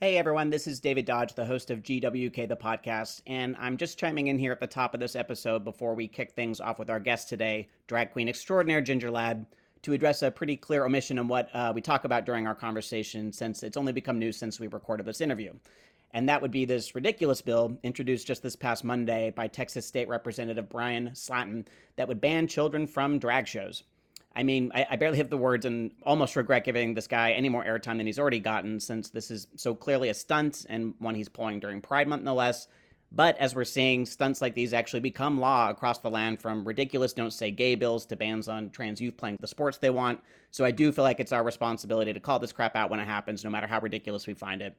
Hey everyone, this is David Dodge, the host of GWK the podcast, and I'm just chiming in here at the top of this episode before we kick things off with our guest today, drag queen extraordinaire Ginger Ladd, to address a pretty clear omission in what uh, we talk about during our conversation, since it's only become news since we recorded this interview. And that would be this ridiculous bill introduced just this past Monday by Texas State Representative Bryan Slaton that would ban children from drag shows. I mean, I, I, barely have the words and almost regret giving this guy any more airtime than he's already gotten, since this is so clearly a stunt and one he's pulling during Pride Month, no less. But as we're seeing, stunts like these actually become law across the land from ridiculous don't say gay bills to bans on trans youth playing the sports they want. So I do feel like it's our responsibility to call this crap out when it happens, no matter how ridiculous we find it.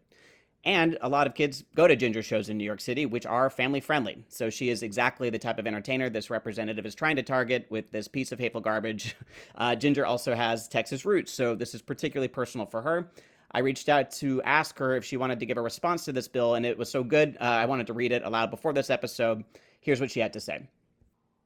And a lot of kids go to Ginger shows in New York City, which are family friendly. So she is exactly the type of entertainer this representative is trying to target with this piece of hateful garbage. Uh, Ginger also has Texas roots, so this is particularly personal for her. I reached out to ask her if she wanted to give a response to this bill, and it was so good, uh, I wanted to read it aloud before this episode. Here's what she had to say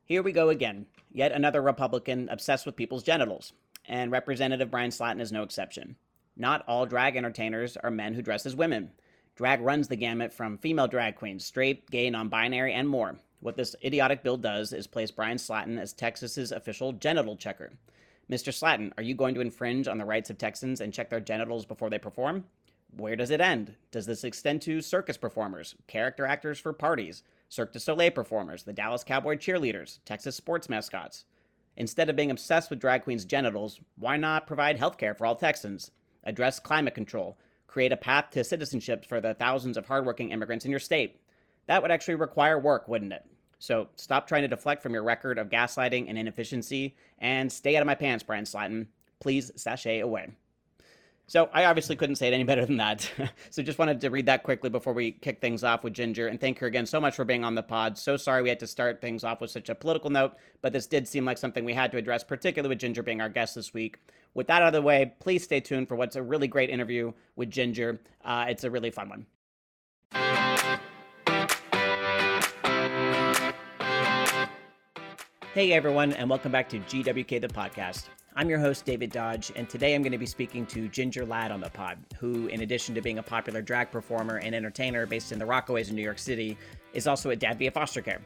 Here we go again. Yet another Republican obsessed with people's genitals. And Representative Bryan Slaton is no exception. Not all drag entertainers are men who dress as women. Drag runs the gamut from female drag queens, straight, gay, non binary, and more. What this idiotic bill does is place Bryan Slaton as Texas's official genital checker. Mr. Slaton, are you going to infringe on the rights of Texans and check their genitals before they perform? Where does it end? Does this extend to circus performers, character actors for parties, Cirque du Soleil performers, the Dallas Cowboy cheerleaders, Texas sports mascots? Instead of being obsessed with drag queens' genitals, why not provide health care for all Texans? Address climate control, create a path to citizenship for the thousands of hardworking immigrants in your state. That would actually require work, wouldn't it? So stop trying to deflect from your record of gaslighting and inefficiency and stay out of my pants, Bryan Slaton. Please sashay away. So I obviously couldn't say it any better than that. so just wanted to read that quickly before we kick things off with Ginger and thank her again so much for being on the pod. So sorry we had to start things off with such a political note, but this did seem like something we had to address, particularly with Ginger being our guest this week. With that out of the way, please stay tuned for what's a really great interview with Ginger. Uh, it's a really fun one. Hey everyone, and welcome back to GWK the podcast. I'm your host, David Dodge, and today I'm going to be speaking to Ginger Ladd on the pod, who, in addition to being a popular drag performer and entertainer based in the Rockaways in New York City, is also a dad via foster care.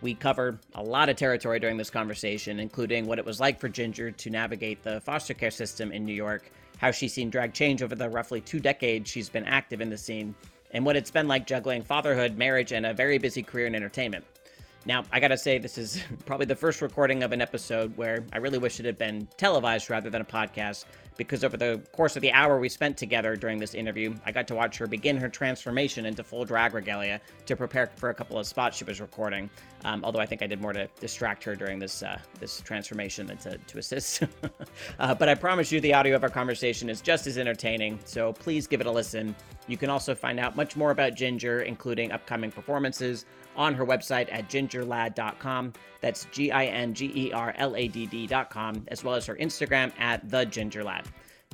We cover a lot of territory during this conversation, including what it was like for Ginger to navigate the foster care system in New York, how she's seen drag change over the roughly two decades she's been active in the scene, and what it's been like juggling fatherhood, marriage, and a very busy career in entertainment. Now, I gotta say, this is probably the first recording of an episode where I really wish it had been televised rather than a podcast, because over the course of the hour we spent together during this interview, I got to watch her begin her transformation into full drag regalia to prepare for a couple of spots she was recording. Um, although I think I did more to distract her during this uh, this transformation than to, to assist. uh, but I promise you, the audio of our conversation is just as entertaining, so please give it a listen. You can also find out much more about Ginger, including upcoming performances, on her website at gingerladd.com. That's G I N G E R L A D D.com, as well as her Instagram at the Ginger Ladd.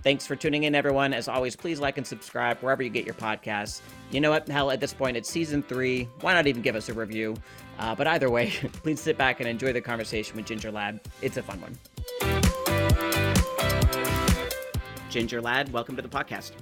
Thanks for tuning in, everyone. As always, please like and subscribe wherever you get your podcasts. You know what? Hell, at this point, it's season three. Why not even give us a review? Uh, but either way, please sit back and enjoy the conversation with Ginger Ladd. It's a fun one. Ginger Ladd, welcome to the podcast.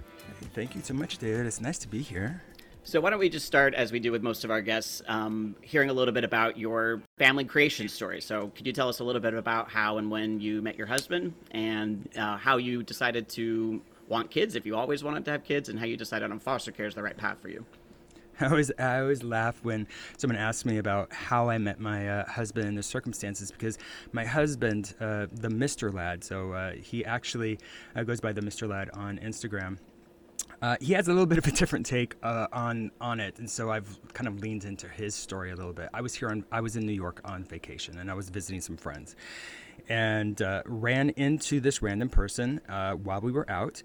Thank you so much, David. It's nice to be here. So, why don't we just start, as we do with most of our guests, um, hearing a little bit about your family creation story? So, could you tell us a little bit about how and when you met your husband and uh, how you decided to want kids, if you always wanted to have kids, and how you decided on foster care is the right path for you? I always, I always laugh when someone asks me about how I met my uh, husband and the circumstances because my husband, uh, the Mr. Ladd, so uh, he actually uh, goes by the Mr. Ladd on Instagram. Uh, he has a little bit of a different take uh, on on it, and so I've kind of leaned into his story a little bit. I was here on I was in New York on vacation, and I was visiting some friends, and uh, ran into this random person uh, while we were out,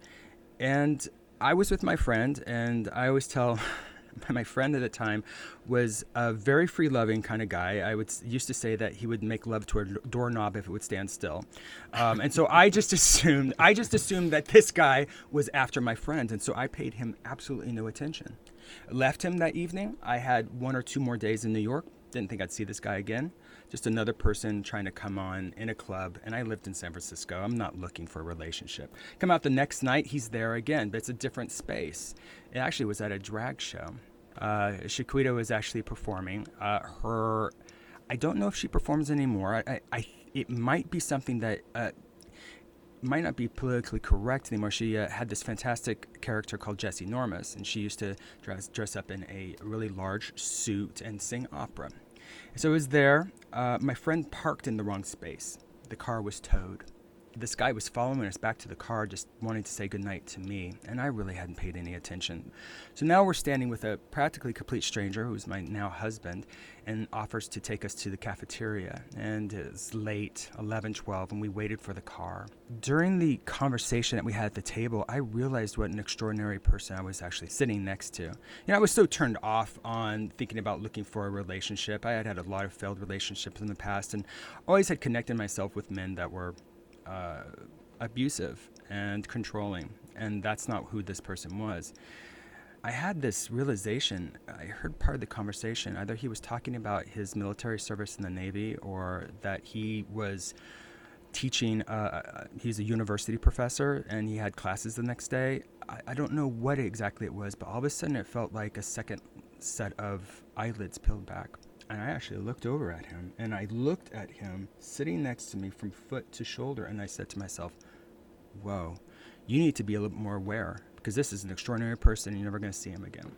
and I was with my friend, and I always tell my friend at the time was a very free loving kind of guy. I would used to say that he would make love to a doorknob if it would stand still, um, and so I just assumed I just assumed that this guy was after my friend, and so I paid him absolutely no attention. Left him that evening. I had one or two more days in New York. Didn't think I'd see this guy again. Just another person trying to come on in a club, and I lived in San Francisco. I'm not looking for a relationship. Come out the next night, he's there again, but it's a different space. It actually was at a drag show. Uh, Shequida was actually performing. Uh, her, I don't know if she performs anymore. I, I, it might be something that uh, might not be politically correct anymore. She uh, had this fantastic character called Jesse Normus, and she used to dress, dress up in a really large suit and sing opera. So I was there. Uh, my friend parked in the wrong space. The car was towed this guy was following us back to the car, just wanting to say goodnight to me, and I really hadn't paid any attention. So now we're standing with a practically complete stranger, who's my now husband, and offers to take us to the cafeteria. And it's late, 11, 12, and we waited for the car. During the conversation that we had at the table, I realized what an extraordinary person I was actually sitting next to. You know, I was so turned off on thinking about looking for a relationship. I had had a lot of failed relationships in the past and always had connected myself with men that were uh, abusive and controlling, and that's not who this person was. I had this realization. I heard part of the conversation. Either he was talking about his military service in the Navy or that he was teaching, uh, uh he's a university professor and he had classes the next day. I, I, don't know what exactly it was, but all of a sudden it felt like a second set of eyelids peeled back. And I actually looked over at him and I looked at him sitting next to me from foot to shoulder. And I said to myself, Whoa, you need to be a little more aware because this is an extraordinary person you're never going to see him again.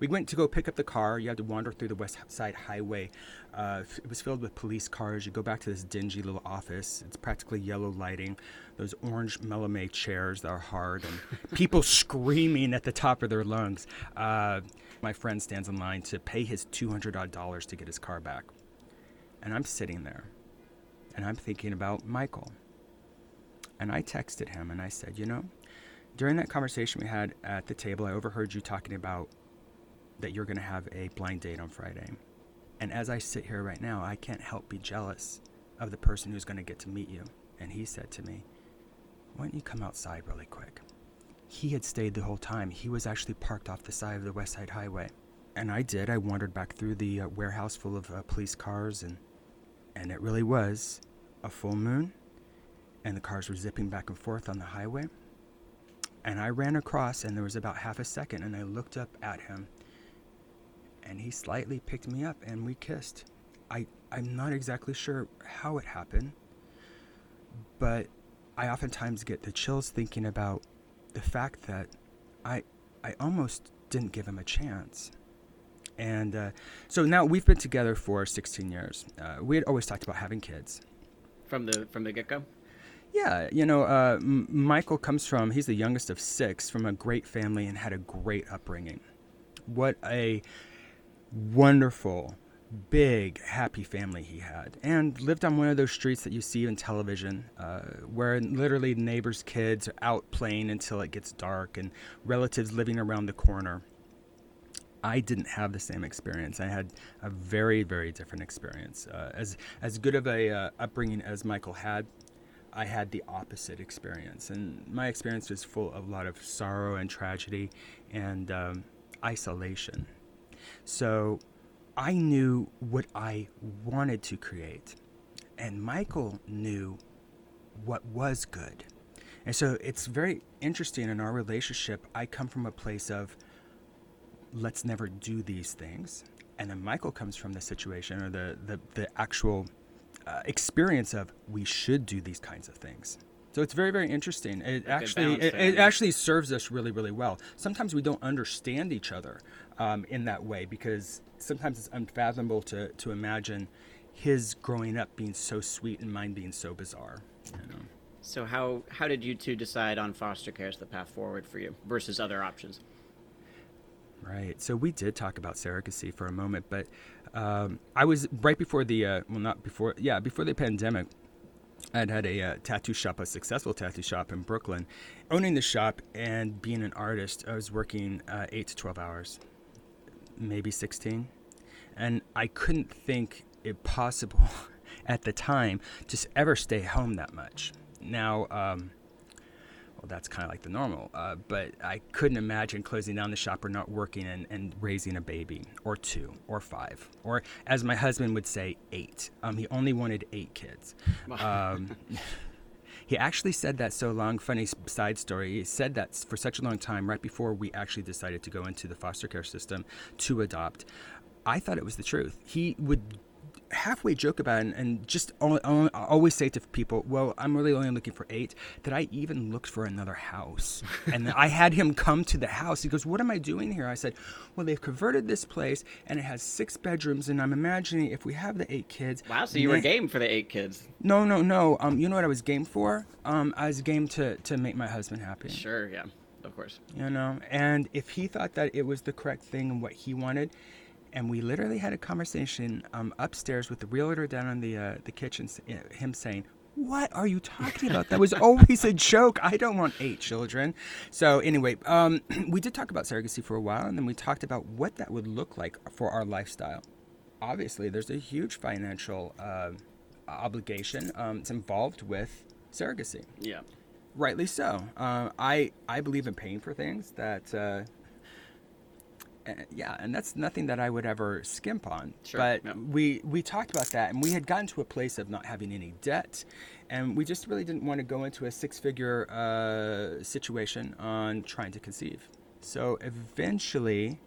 We went to go pick up the car. You had to wander through the West Side Highway. Uh, it was filled with police cars. You go back to this dingy little office. It's practically yellow lighting, those orange Melamé chairs that are hard, and people screaming at the top of their lungs. Uh, my friend stands in line to pay his 200 odd dollars to get his car back. And I'm sitting there and I'm thinking about Michael. And I texted him and I said, You know, during that conversation we had at the table, I overheard you talking about that you're going to have a blind date on Friday. And as I sit here right now, I can't help be jealous of the person who's going to get to meet you. And he said to me, Why don't you come outside really quick? he had stayed the whole time. He was actually parked off the side of the West Side Highway. And I did. I wandered back through the uh, warehouse full of uh, police cars, and, and it really was a full moon, and the cars were zipping back and forth on the highway. And I ran across, and there was about half a second, and I looked up at him, and he slightly picked me up, and we kissed. I, I'm not exactly sure how it happened, but I oftentimes get the chills thinking about the fact that I I almost didn't give him a chance. And uh, so now we've been together for 16 years. Uh, we had always talked about having kids. From the from the get go. Yeah, you know, uh, M- Michael comes from he's the youngest of six from a great family and had a great upbringing. What a wonderful big happy family he had. And lived on one of those streets that you see in television uh, where literally neighbors kids are out playing until it gets dark and relatives living around the corner. I didn't have the same experience. I had a very very different experience. Uh, as as good of a uh, upbringing as michael had i had the opposite experience. And my experience was full of a lot of sorrow and tragedy and um, isolation so I knew what I wanted to create, and Michael knew what was good. And so it's very interesting in our relationship. I come from a place of let's never do these things. And then Michael comes from the situation or the, the, the actual uh, experience of we should do these kinds of things. So it's very, very interesting. It actually, it, it, actually serves us really, really well. Sometimes we don't understand each other um, in that way because sometimes it's unfathomable to, to imagine his growing up being so sweet and mine being so bizarre. You know? So how how did you two decide on foster care as the path forward for you versus other options? Right. So we did talk about surrogacy for a moment, but um, I was right before the uh, well, not before, yeah, before the pandemic. I'd had a uh, tattoo shop, a successful tattoo shop in Brooklyn. Owning the shop and being an artist, I was working uh, eight to twelve hours maybe 16. And I couldn't think it possible at the time to ever stay home that much. Now, um, well, that's kind of like the normal. Uh, but I couldn't imagine closing down the shop or not working and, and raising a baby or two or five or, as my husband would say, eight. Um, he only wanted eight kids. Um, he actually said that so long. Funny side story. He said that for such a long time, right before we actually decided to go into the foster care system to adopt. I thought it was the truth. He would halfway joke about it and, just only, only, always say to people, "Well, I'm really only looking for eight. That I even looked for another house, and I had him come to the house. He goes, "What am I doing here?" I said, "Well, they've converted this place, and it has six bedrooms, and I'm imagining if we have the eight kids." Wow, so you were game for the eight kids? No, no, no. Um, you know what I was game for? Um, I was game to to make my husband happy. Sure, yeah, of course. You know, and if he thought that it was the correct thing and what he wanted and we literally had a conversation um, upstairs with the realtor down in the uh, the kitchen, him saying, "What are you talking about? That was always a joke. I don't want eight children." So anyway, um, we did talk about surrogacy for a while, and then we talked about what that would look like for our lifestyle. Obviously, there's a huge financial uh, obligation um, it's involved with surrogacy. Yeah. Rightly so. Uh, I I believe in paying for things that uh, yeah, and that's nothing that I would ever skimp on. Sure, but yeah. we we talked about that, and we had gotten to a place of not having any debt, and we just really didn't want to go into a six-figure uh, situation on trying to conceive. So eventually,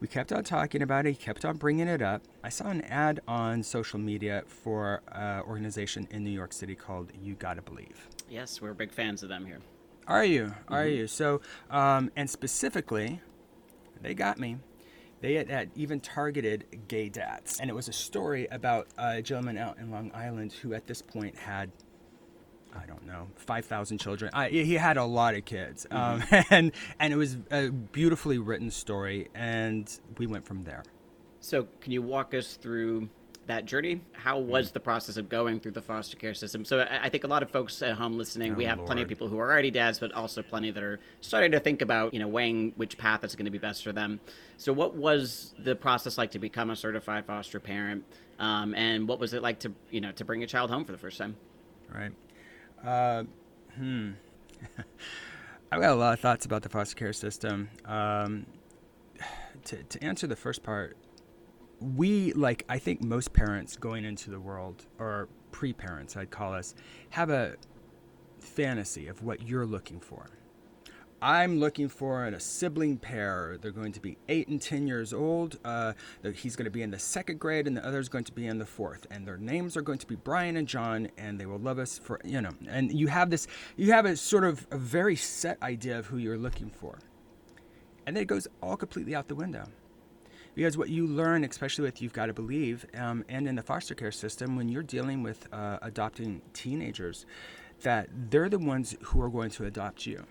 we kept on talking about it. He kept on bringing it up. I saw an ad on social media for an organization in New York City called You Gotta Believe. Yes, we're big fans of them here. Are you? Are mm-hmm. you? So, um, and specifically, they got me. They had, had, even targeted gay dads. And it was a story about a gentleman out in Long Island who, at this point, had, I don't know, 5,000 children. I, he had a lot of kids. Mm-hmm. Um, and, and it was a beautifully written story. And we went from there. So, can you walk us through that journey. How was mm. the process of going through the foster care system? So I, I think a lot of folks at home listening, oh, we have Lord. plenty of people who are already dads, but also plenty that are starting to think about, you know, weighing which path is going to be best for them. So what was the process like to become a certified foster parent? Um, and what was it like to, you know, to bring a child home for the first time? Right. Uh, hmm. I've got a lot of thoughts about the foster care system. Um, to, to answer the first part, we like I think most parents going into the world or pre-parents I'd call us have a fantasy of what you're looking for. I'm looking for a sibling pair. They're going to be eight and ten years old. Uh, he's going to be in the second grade, and the other is going to be in the fourth. And their names are going to be Brian and John, and they will love us for you know. And you have this, you have a sort of a very set idea of who you're looking for, and then it goes all completely out the window. Because what you learn, especially with You've Got to Believe, um, and in the foster care system, when you're dealing with uh, adopting teenagers, that they're the ones who are going to adopt you,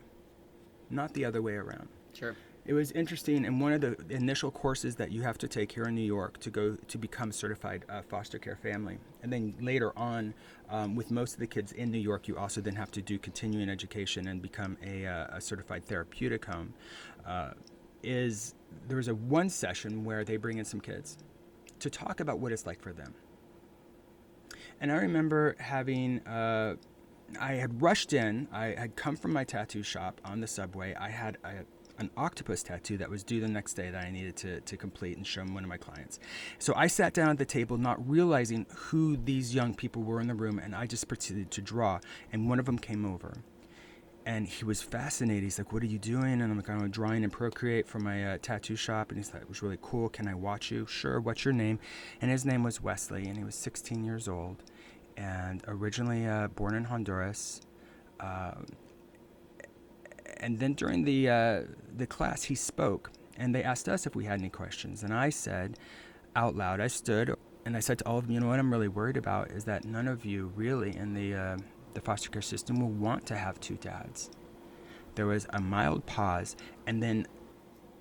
not the other way around. Sure. It was interesting in one of the initial courses that you have to take here in New York to go to become certified uh, foster care family, and then later on, um, with most of the kids in New York, you also then have to do continuing education and become a, uh, a certified therapeutic home. Uh, is there was a one session where they bring in some kids to talk about what it's like for them. And I remember having, uh, I had rushed in. I had come from my tattoo shop on the subway. I had a, an octopus tattoo that was due the next day that I needed to, to complete and show one of my clients. So I sat down at the table, not realizing who these young people were in the room, and I just proceeded to draw. And one of them came over and he was fascinated. He's like, "What are you doing?" And I'm like, "I'm drawing and Procreate for my uh, tattoo shop." And he's like, "It was really cool. Can I watch you?" Sure. What's your name? And his name was Wesley, and he was 16 years old, and originally uh, born in Honduras. Um, and then during the uh, the class, he spoke, and they asked us if we had any questions, and I said, out loud, I stood and I said to all of them, "You know what I'm really worried about is that none of you really in the uh, the foster care system will want to have two dads. There was a mild pause and then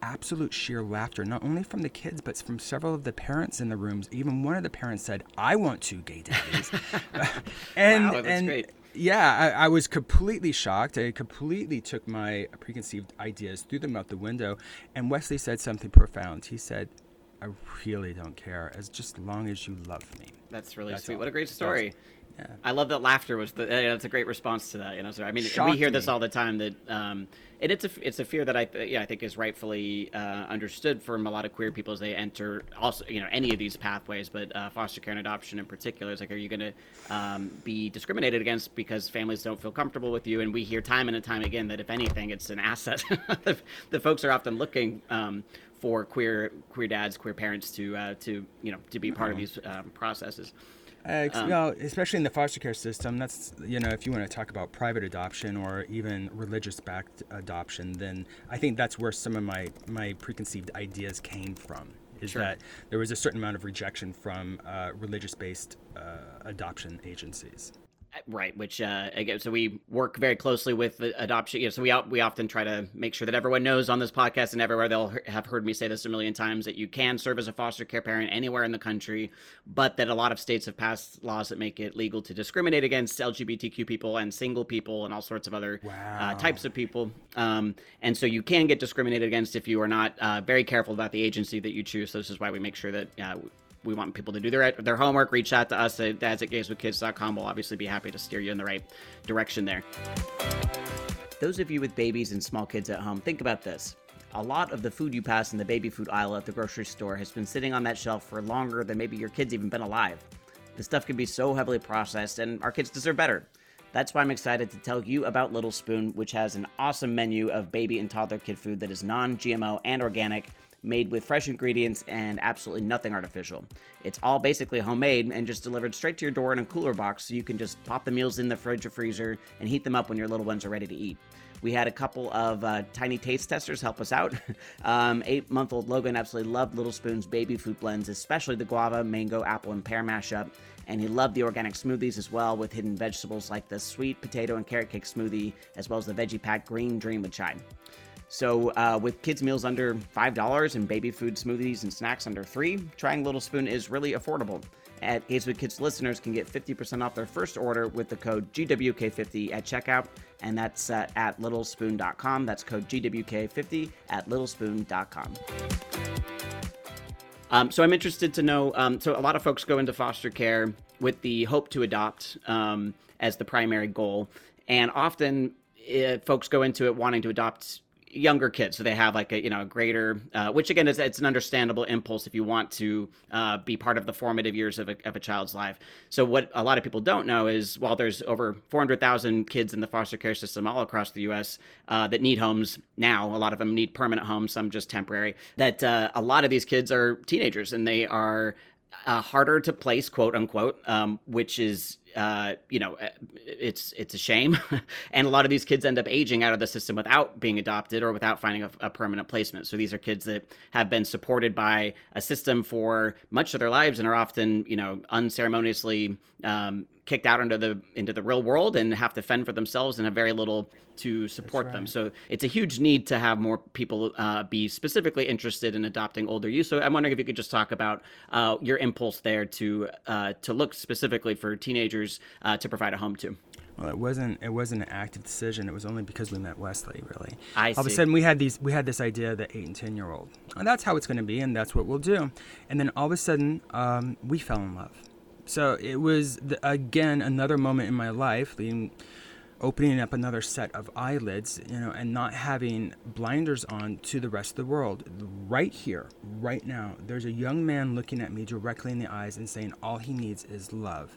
absolute sheer laughter, not only from the kids, but from several of the parents in the rooms. Even one of the parents said, I want two gay daddies. and, wow, that's and, great. Yeah, I, I, was completely shocked. I completely took my preconceived ideas, threw them out the window. And Wesley said something profound. He said, I really don't care, as just long as you love me. That's really That's sweet. All. What a great story. Yeah. I love that laughter was the. That's a great response to that. You know, so I mean, we hear this all the time that, um, and it's a it's a fear that I yeah I think is rightfully uh, understood from a lot of queer people as they enter also you know any of these pathways, but uh, foster care and adoption in particular is like, are you going to um, be discriminated against because families don't feel comfortable with you? And we hear time and time again that if anything, it's an asset. the, the folks are often looking. Um, for queer queer dads, queer parents to uh, to you know to be part of these um, processes. Uh, Um, well, especially in the foster care system, that's you know, if you want to talk about private adoption or even religious-backed adoption, then I think that's where some of my my preconceived ideas came from. Is Sure. that there was a certain amount of rejection from uh, religious-based uh, adoption agencies. Right, which uh, again, so we work very closely with the adoption. You know, so we we often try to make sure that everyone knows on this podcast and everywhere they'll have heard me say this a million times that you can serve as a foster care parent anywhere in the country, but that a lot of states have passed laws that make it legal to discriminate against LGBTQ people and single people and all sorts of other uh, types of people. Um, and so you can get discriminated against if you are not uh, very careful about the agency that you choose. So this is why we make sure that. We want people to do their their homework. Reach out to us at dads at gayswithkids.com. We'll obviously be happy to steer you in the right direction there. Those of you with babies and small kids at home, think about this. A lot of the food you pass in the baby food aisle at the grocery store has been sitting on that shelf for longer than maybe your kids even been alive. The stuff can be so heavily processed, and our kids deserve better. That's why I'm excited to tell you about Little Spoon, which has an awesome menu of baby and toddler kid food that is non GMO and organic, made with fresh ingredients and absolutely nothing artificial. It's all basically homemade and just delivered straight to your door in a cooler box so you can just pop the meals in the fridge or freezer and heat them up when your little ones are ready to eat. We had a couple of uh, tiny taste testers help us out. um, Eight month old Logan absolutely loved Little Spoon's baby food blends, especially the guava, mango, apple, and pear mashup. And he loved the organic smoothies as well, with hidden vegetables like the sweet potato and carrot cake smoothie, as well as the veggie pack green dream with chai. So, uh, with kids' meals under $5 and baby food smoothies and snacks under 3 trying Little Spoon is really affordable. At with Kids listeners can get 50% off their first order with the code GWK50 at checkout, and that's uh, at littlespoon.com. That's code GWK50 at littlespoon.com. Um, so I'm interested to know. Um, so a lot of folks go into foster care with the hope to adopt um, as the primary goal, and often uh, folks go into it wanting to adopt younger kids, so they have like a you know a greater, uh, which again is it's an understandable impulse if you want to uh, be part of the formative years of a, of a child's life. So what a lot of people don't know is while there's over 400,000 kids in the foster care system all across the U.S. Uh, that need homes now, a lot of them need permanent homes, some just temporary. That uh, a lot of these kids are teenagers and they are uh, harder to place, quote unquote, um, which is uh, you know it's it's a shame, and a lot of these kids end up aging out of the system without being adopted or without finding a, a permanent placement. So these are kids that have been supported by a system for much of their lives and are often you know unceremoniously um, kicked out into the into the real world and have to fend for themselves and have very little to support them. So it's a huge need to have more people uh, be specifically interested in adopting older youth. So I'm wondering if you could just talk about uh, your impulse there to uh, to look specifically for teenagers uh, to provide a home to. Well, it wasn't. It wasn't an active decision. It was only because we met Wesley. Really. I All of a sudden, we had these. We had this idea that eight and ten year old. And that's how it's going to be, and that's what we'll do. And then all of a sudden, um, we fell in love. So it was the, again another moment in my life, leading, opening up another set of eyelids, you know, and not having blinders on to the rest of the world. Right here, right now, there's a young man looking at me directly in the eyes and saying all he needs is love.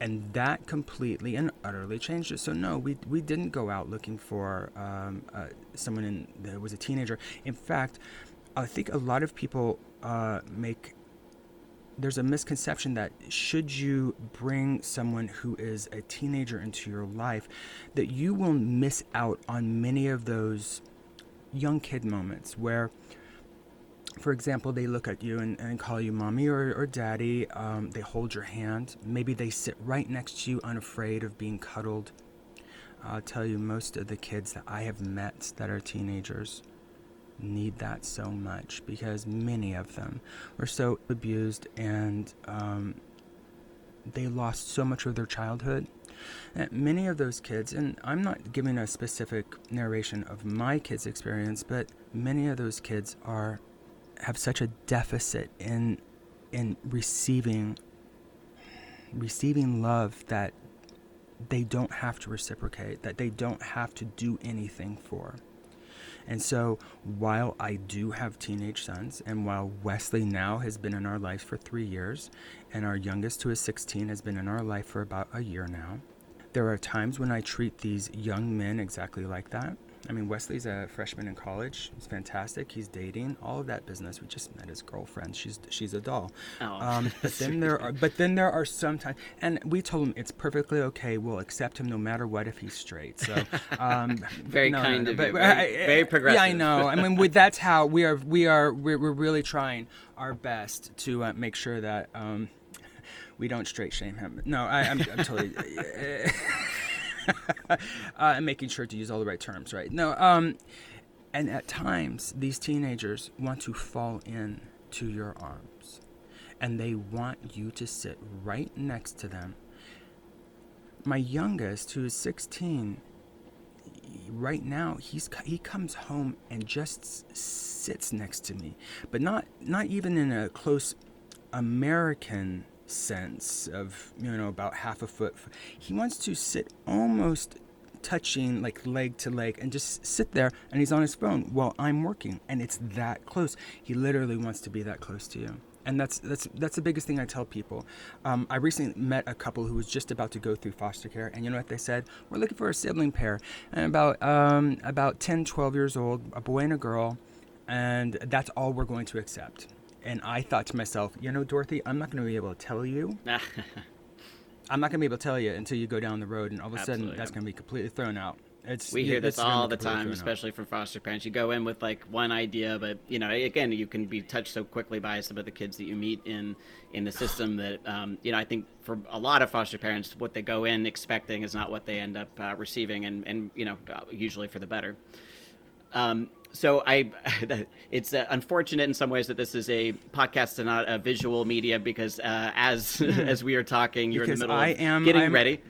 And that completely and utterly changed it. So no, we, we didn't go out looking for um, uh, someone in, that was a teenager. In fact, I think a lot of people uh, make there's a misconception that should you bring someone who is a teenager into your life that you will miss out on many of those young kid moments where for example they look at you and, and call you mommy or, or daddy um, they hold your hand. Maybe they sit right next to you unafraid of being cuddled. I'll tell you most of the kids that i have met that are teenagers need that so much because many of them were so abused and um, they lost so much of their childhood. And many of those kids, and I'm not giving a specific narration of my kids' experience, but many of those kids are have such a deficit in in receiving receiving love that they don't have to reciprocate, that they don't have to do anything for. And so, while I do have teenage sons, and while Wesley now has been in our life for three years, and our youngest, who is 16, has been in our life for about a year now, there are times when I treat these young men exactly like that. I mean, Wesley's a freshman in college. He's fantastic. He's dating. All of that business. We just met his girlfriend. She's she's a doll. Oh, um, but then there are but then there are some times, and we told him it's perfectly okay. We'll accept him no matter what if he's straight. So um, very no, kind no, no, of but, you. Very, I, very, progressive. Yeah, I know. I mean, with, that's how we are. We are. We're, we're really trying our best to uh, make sure that. Um, we don't straight shame him. No, I, am totally. uh, and making sure to use all the right terms, right? No, um, and at times these teenagers want to fall in to your arms, and they want you to sit right next to them. My youngest, who is 16, right now he's he comes home and just sits next to me, but not not even in a close American sense of you know about half a foot he wants to sit almost touching like leg to leg and just sit there and he's on his phone while i'm working and it's that close he literally wants to be that close to you and that's that's that's the biggest thing I tell people. Um, I recently met a couple who was just about to go through foster care, and you know what they said? We're looking for a sibling pair, and about um, about 10, 12 years old, a boy and a girl, and that's all we're going to accept and I thought to myself, you know, Dorothy, I'm not going to be able to tell you. I'm not going to be able to tell you until you go down the road, and all of a Absolutely. sudden that's going to be completely thrown out. It's, we hear this all the time, especially from foster parents. You go in with like one idea, but you know, again, you can be touched so quickly by some of the kids that you meet in in the system that um, you know. I think for a lot of foster parents, what they go in expecting is not what they end up uh, receiving, and and you know, usually for the better. Um, so I, it's uh, unfortunate in some ways that this is a podcast and not a visual media because uh, as hmm. as we are talking, you're because in the middle I of am, getting I'm, ready.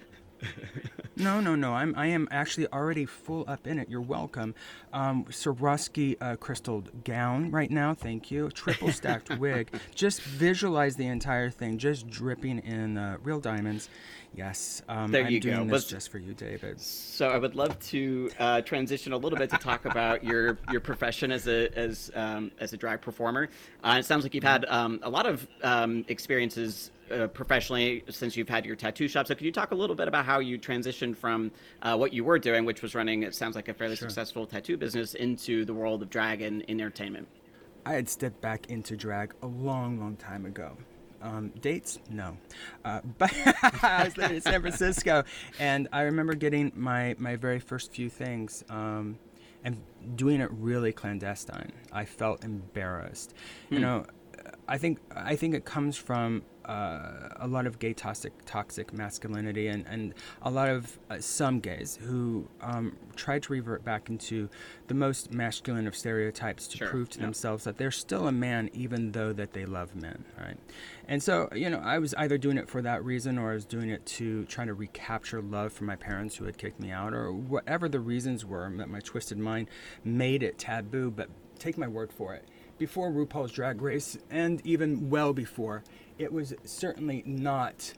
no, no, no. I'm I am actually already full up in it. You're welcome. Um, Swarovski uh, crystal gown right now. Thank you. Triple stacked wig. Just visualize the entire thing, just dripping in uh, real diamonds. Yes, um, there I'm you doing go. this just for you, David. So I would love to uh, transition a little bit to talk about your your profession as a as um, as a drag performer. Uh, it sounds like you've had um, a lot of um, experiences uh, professionally since you've had your tattoo shop. So could you talk a little bit about how you transitioned from uh, what you were doing, which was running, it sounds like a fairly sure. successful tattoo business, into the world of drag and, and entertainment? I had stepped back into drag a long, long time ago. Um, dates? No. Uh, but I was living in San Francisco, and I remember getting my, my very first few things um, and doing it really clandestine. I felt embarrassed. Hmm. You know, I think I think it comes from uh, a lot of gay toxic toxic masculinity and, and a lot of uh, some gays who um, try to revert back into the most masculine of stereotypes to sure, prove to yeah. themselves that they're still a man even though that they love men right and so you know I was either doing it for that reason or I was doing it to try to recapture love from my parents who had kicked me out or whatever the reasons were that my twisted mind made it taboo but take my word for it before RuPaul's Drag Race and even well before, it was certainly not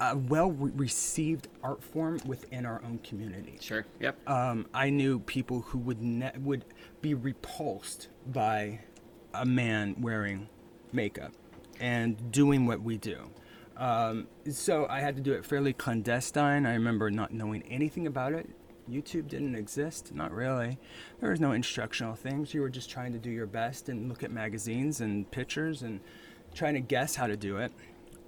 a well received art form within our own community. Sure. Yep. Um, I knew people who would ne- would be repulsed by a man wearing makeup and doing what we do. Um, so I had to do it fairly clandestine. I remember not knowing anything about it. YouTube didn't exist, not really. There was no instructional things. You were just trying to do your best and look at magazines and pictures and trying to guess how to do it.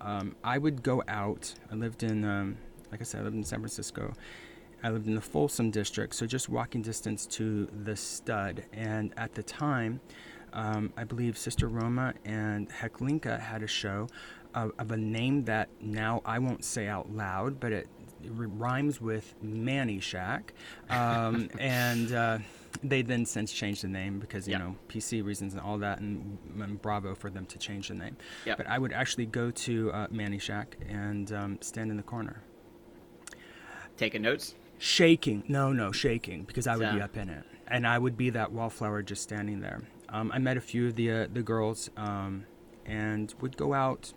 Um, I would go out. I lived in, um, like I said, I lived in San Francisco. I lived in the Folsom district, so just walking distance to the stud. And at the time, um, I believe Sister Roma and Heklina had a show of, of, a name that now I won't say out loud, but it rhymes with Manny Shack, um, and uh, they then since changed the name because you yep. know PC reasons and all that, and, and, bravo for them to change the name. Yep. But I would actually go to uh, Manny Shack and um, stand in the corner, taking notes, shaking. No, no, shaking because I would yeah. be up in it, and I would be that wallflower just standing there. Um, I met a few of the uh, the girls um, and would go out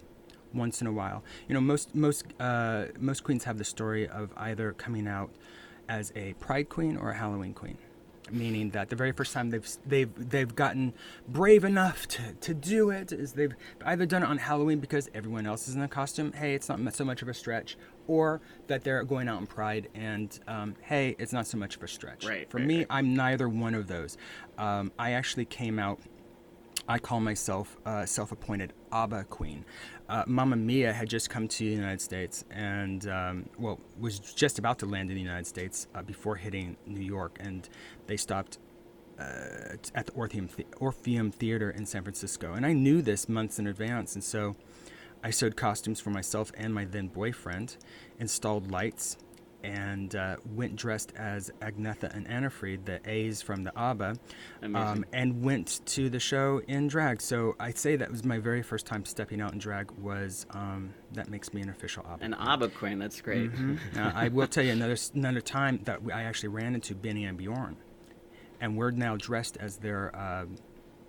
once in a while. You know, most most uh, most queens have the story of either coming out as a pride queen or a Halloween queen meaning that the very first time they've they've they've gotten brave enough to, to do it is they've either done it on Halloween because everyone else is in a costume. Hey, it's not so much of a stretch, or that they're going out in pride and um, hey, it's not so much of a stretch. Right. For right, me, right. I'm neither one of those. Um, I actually came out. I call myself uh, self-appointed ABBA queen. Uh, Mamma Mia had just come to the United States and, um, well, was just about to land in the United States uh, before hitting New York, and they stopped uh, at the Orpheum, the- Orpheum Theater in San Francisco. And I knew this months in advance, and so I sewed costumes for myself and my then boyfriend, installed lights, and uh, went dressed as Agnetha and Anni-Frid, the A's from the ABBA, um, and went to the show in drag. So I'd say that was my very first time stepping out in drag. Was um, that makes me an official ABBA? An ABBA queen. That's great. Uh, I will tell you another another time that I actually ran into Benny and Bjorn, and we're now dressed as their uh,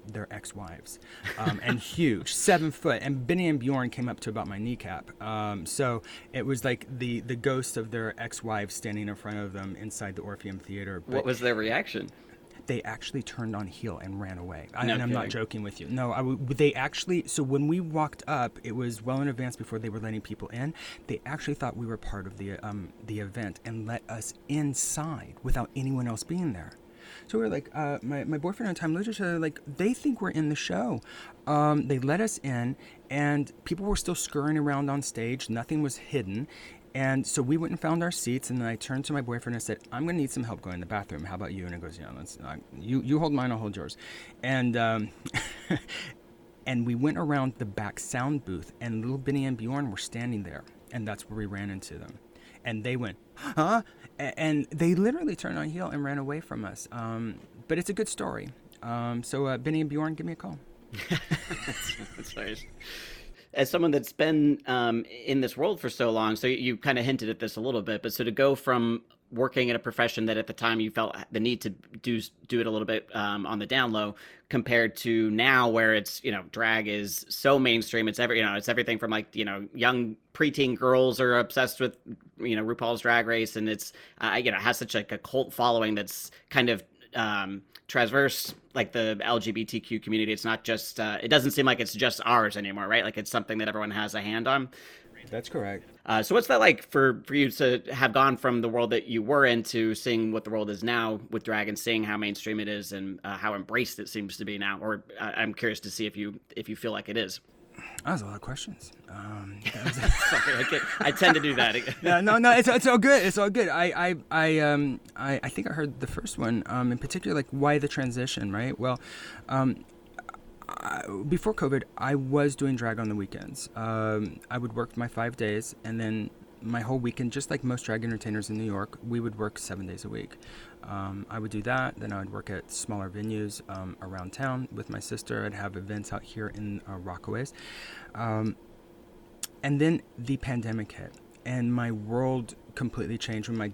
their ex-wives, um, and huge, seven foot. And Benny and Bjorn came up to about my kneecap. Um, so it was like the the ghost of their ex-wives standing in front of them inside the Orpheum Theater. But What was their reaction? they actually turned on heel and ran away. I, No and I'm not joking with you. No, I they actually. So when we walked up, it was well in advance before they were letting people in. They actually thought we were part of the um, the event and let us inside without anyone else being there. So we were like, uh, my, my boyfriend and time literature, like, they think we're in the show. Um, they let us in, and people were still scurrying around on stage. Nothing was hidden. And so we went and found our seats, and then I turned to my boyfriend and I said, "I'm to need some help going to the bathroom. How about you?" And he goes, "Yeah, let's. Uh, you you hold mine, I'll hold yours." And um, and we went around the back sound booth, and little Benny and Bjorn were standing there, and that's where we ran into them, and they went, "Huh?" And they literally turned on heel and ran away from us. Um, but it's a good story. Um, so uh, Benny and Bjorn, give me a call. That's nice. As someone that's been um, in this world for so long, so you kind of hinted at this a little bit, but so to go from working in a profession that at the time you felt the need to do do it a little bit um, on the down low, compared to now where it's you know drag is so mainstream, it's every you know it's everything from like you know young preteen girls are obsessed with you know RuPaul's Drag Race, and it's uh, you know has such like a cult following that's kind of um, transverse like the LGBTQ community. It's not just uh, it doesn't seem like it's just ours anymore, right? Like it's something that everyone has a hand on. That's correct. Uh, so what's that like for for you to have gone from the world that you were into, seeing what the world is now with drag, and seeing how mainstream it is and uh, how embraced it seems to be now? Or uh, I'm curious to see if you if you feel like it is. That was a lot of questions. Um, Sorry, I, I tend to do that. no, no, no. It's, it's all good. It's all good. I, I, I, um, I, I think I heard the first one, um, in particular, like why the transition, right? Well, um, I, before COVID, I was doing drag on the weekends. Um, I would work my five days, and then my whole weekend, just like most drag entertainers in New York, we would work seven days a week. Um, I would do that. Then I would work at smaller venues um, around town with my sister. I'd have events out here in uh, Rockaways. Um, and then the pandemic hit, and my world completely changed. When my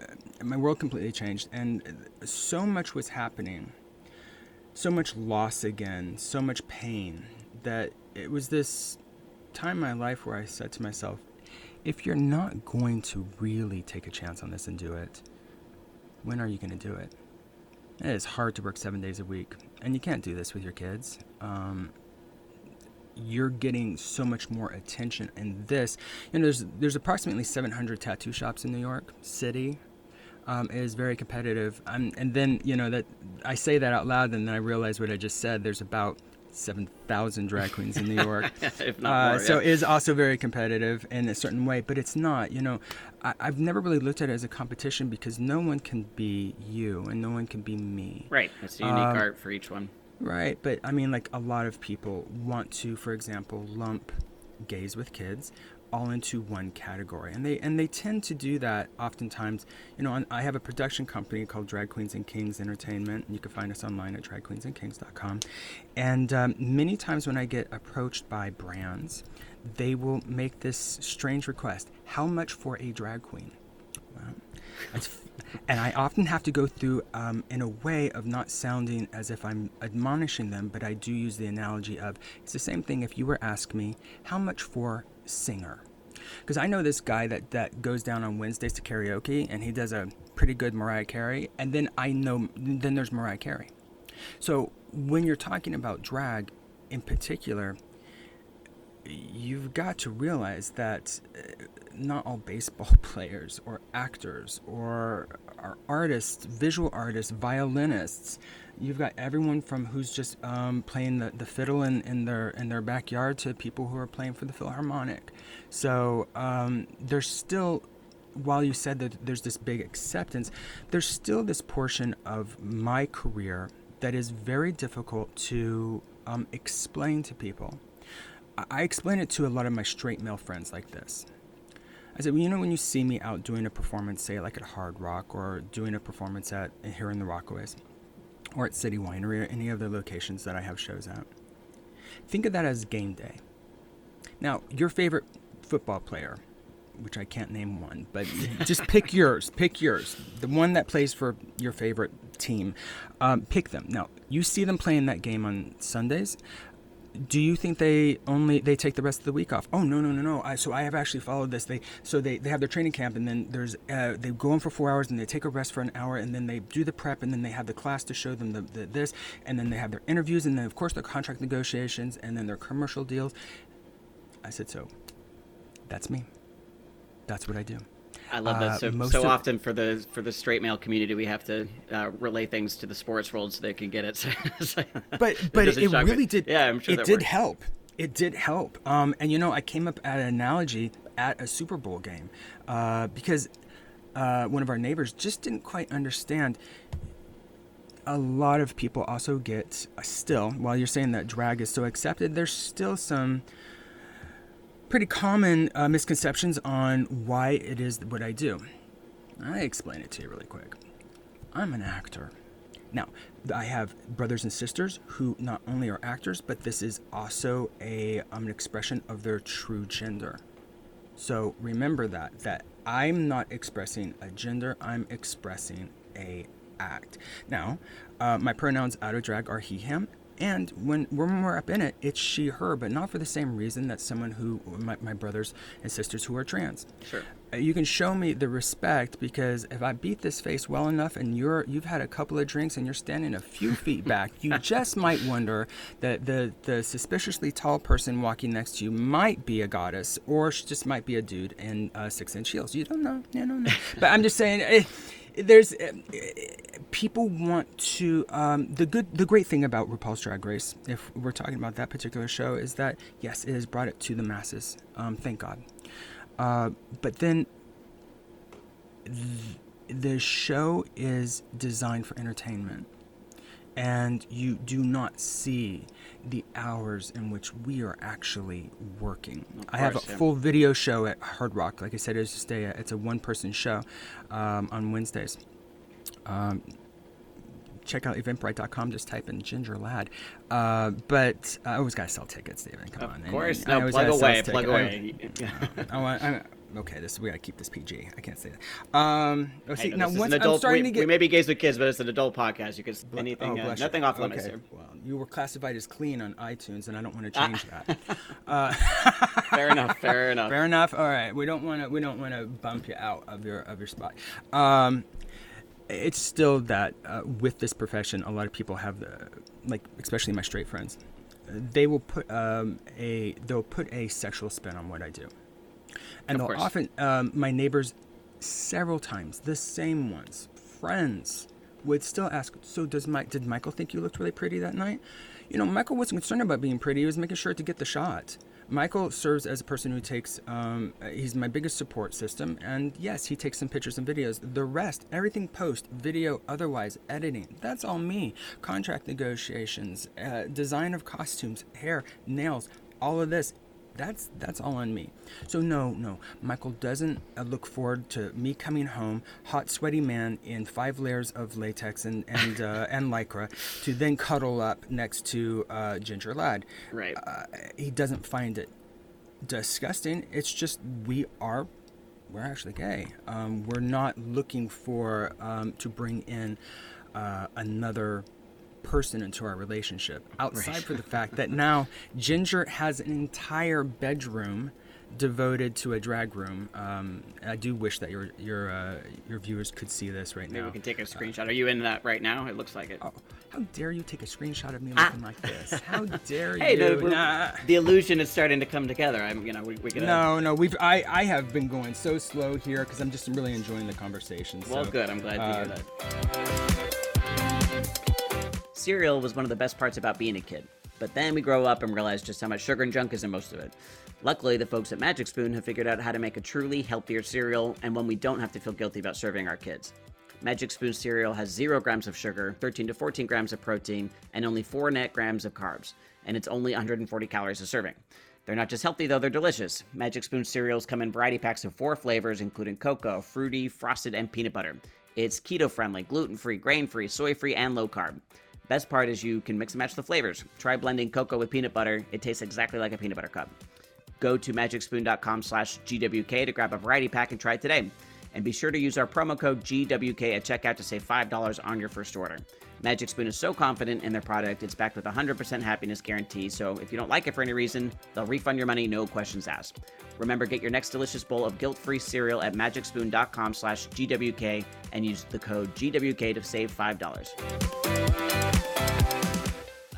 uh, my world completely changed, and so much was happening, so much loss again, so much pain that it was this time in my life where I said to myself, if you're not going to really take a chance on this and do it, when are you going to do it? It is hard to work seven days a week, and you can't do this with your kids. Um, you're getting so much more attention in this. You know, there's there's approximately 700 tattoo shops in New York City. Um, it is very competitive, um, and then you know that I say that out loud, and then I realize what I just said. There's about 7,000 drag queens in New York. if not Uh, so yeah. it is also very competitive in a certain way, but it's not. You know, I, I've never really looked at it as a competition because no one can be you and no one can be me. right. It's a unique um, art for each one. Right, but I mean, like a lot of people want to, for example, lump gays with kids all into one category, and they and they tend to do that oftentimes. You know, I have a production company called Drag Queens and Kings Entertainment. You can find us online at dragqueensandkings.com. And um, many times when I get approached by brands, they will make this strange request: How much for a drag queen? And I often have to go through um, in a way of not sounding as if I'm admonishing them, but I do use the analogy of it's the same thing if you were ask me how much for singer. Because I know this guy that, that goes down on Wednesdays to karaoke and he does a pretty good Mariah Carey. And then I know, then there's Mariah Carey. So when you're talking about drag in particular, you've got to realize that uh, not all baseball players or actors or artists, visual artists, violinists. You've got everyone from who's just um, playing the, the fiddle in, in their in their backyard to people who are playing for the Philharmonic. So um, there's still, while you said that there's this big acceptance, there's still this portion of my career that is very difficult to um, explain to people. I explain it to a lot of my straight male friends like this. I said, well, you know, when you see me out doing a performance, say like at Hard Rock or doing a performance at here in the Rockaways or at City Winery or any other locations that I have shows at, think of that as game day. Now, your favorite football player, which I can't name one, but just pick yours. Pick yours. The one that plays for your favorite team. Um, pick them. Now, you see them playing that game on Sundays do you think they only they take the rest of the week off? Oh no no no no! I, so I have actually followed this. They so they, they have their training camp and then there's uh, they go in for four hours and they take a rest for an hour and then they do the prep and then they have the class to show them the, the this and then they have their interviews and then of course their contract negotiations and then their commercial deals. I said so. That's me. That's what I do. I love that. So, uh, so often for the for the straight male community, we have to uh, relay things to the sports world so they can get it. but but it, it really did. Yeah, I'm sure it did help. It did help. Um, and you know, I came up at an analogy at a Super Bowl game uh, because uh, one of our neighbors just didn't quite understand. A lot of people also get uh, still, while you're saying that drag is so accepted, there's still some pretty common uh, misconceptions on why it is what I do. I explain it to you really quick. I'm an actor. Now, I have brothers and sisters who not only are actors, but this is also a um, an expression of their true gender. So remember that that I'm not expressing a gender, I'm expressing a act. Now, uh, my pronouns out of drag are he, him, and when, when we're up in it, it's she, her, but not for the same reason that someone who, my, my brothers and sisters who are trans. Sure. Uh, you can show me the respect because if I beat this face well enough and you're, you've had a couple of drinks and you're standing a few feet back, you just might wonder that the, the suspiciously tall person walking next to you might be a goddess or she just might be a dude in uh, six inch heels. You don't know. You don't know. but I'm just saying. It, there's uh, people want to um, the good the great thing about RuPaul's Drag Race, if we're talking about that particular show, is that yes, it has brought it to the masses. Um, thank God. Uh, but then th- the show is designed for entertainment and you do not see the hours in which we are actually working. Course, I have a yeah. full video show at Hard Rock. Like I said, it's just a it's a one person show um, on Wednesdays. Um, check out eventbrite.com. Just type in Ginger Ladd. Uh, but I always got to sell tickets, David. Come of on. Of course. no, plug away. Plug away. I, I, I, okay, this we gotta keep this PG. I can't say that. Um, oh, see, now once adult, I'm starting we, to get, we may be gays with kids, but it's an adult podcast. You can anything, oh, uh, nothing off limits okay. here. Well, you were classified as clean on iTunes, and I don't want to change that. Uh, fair enough. Fair enough. Fair enough. All right, we don't want to we don't want to bump you out of your of your spot. Um, it's still that uh, with this profession, a lot of people have the like, especially my straight friends. They will put um, a they'll put a sexual spin on what I do and they'll often um, my neighbors several times the same ones friends would still ask so does mike did michael think you looked really pretty that night? You know michael wasn't concerned about being pretty he was making sure to get the shot. Michael serves as a person who takes um, he's my biggest support system and yes he takes some pictures and videos. The rest everything post video otherwise editing that's all me. Contract negotiations uh, design of costumes hair nails all of this that's that's all on me. So no, no, Michael doesn't uh, look forward to me coming home, hot, sweaty man in five layers of latex and and uh, and lycra, to then cuddle up next to uh, Ginger Ladd. Right. Uh, he doesn't find it disgusting. It's just we are we're actually gay. Um, we're not looking for um, to bring in uh, another person into our relationship outside right. for the fact that now Ginger has an entire bedroom devoted to a drag room. Um, I do wish that your your uh, your viewers could see this right Maybe now. we can take a screenshot. Are you in that right now? It looks like it. Oh, how dare you take a screenshot of me looking like this? How dare Hey, you? we're- Nah. the illusion is starting to come together. I'm, you know, we, we could. No, no, we've I, I have been going so slow here because I'm just really enjoying the conversation. Well, so, good. I'm glad to hear uh, that. Cereal was one of the best parts about being a kid, but then we grow up and realize just how much sugar and junk is in most of it. Luckily, the folks at Magic Spoon have figured out how to make a truly healthier cereal and one we don't have to feel guilty about serving our kids. Magic Spoon cereal has 0 grams of sugar, 13 to 14 grams of protein, and only 4 net grams of carbs, and it's only 140 calories a serving. They're not just healthy though, they're delicious. Magic Spoon cereals come in variety packs of 4 flavors including cocoa, fruity, frosted, and peanut butter. It's keto friendly, gluten free, grain free, soy free, and low carb. Best part is you can mix and match the flavors. Try blending cocoa with peanut butter. It tastes exactly like a peanut butter cup. Go to magicspoon.com slash GWK to grab a variety pack and try it today. And be sure to use our promo code GWK at checkout to save $5 on your first order. Magic Spoon is so confident in their product, it's backed with a 100% happiness guarantee, so if you don't like it for any reason, they'll refund your money, no questions asked. Remember, get your next delicious bowl of guilt-free cereal at magicspoon.com slash GWK and use the code GWK to save $5.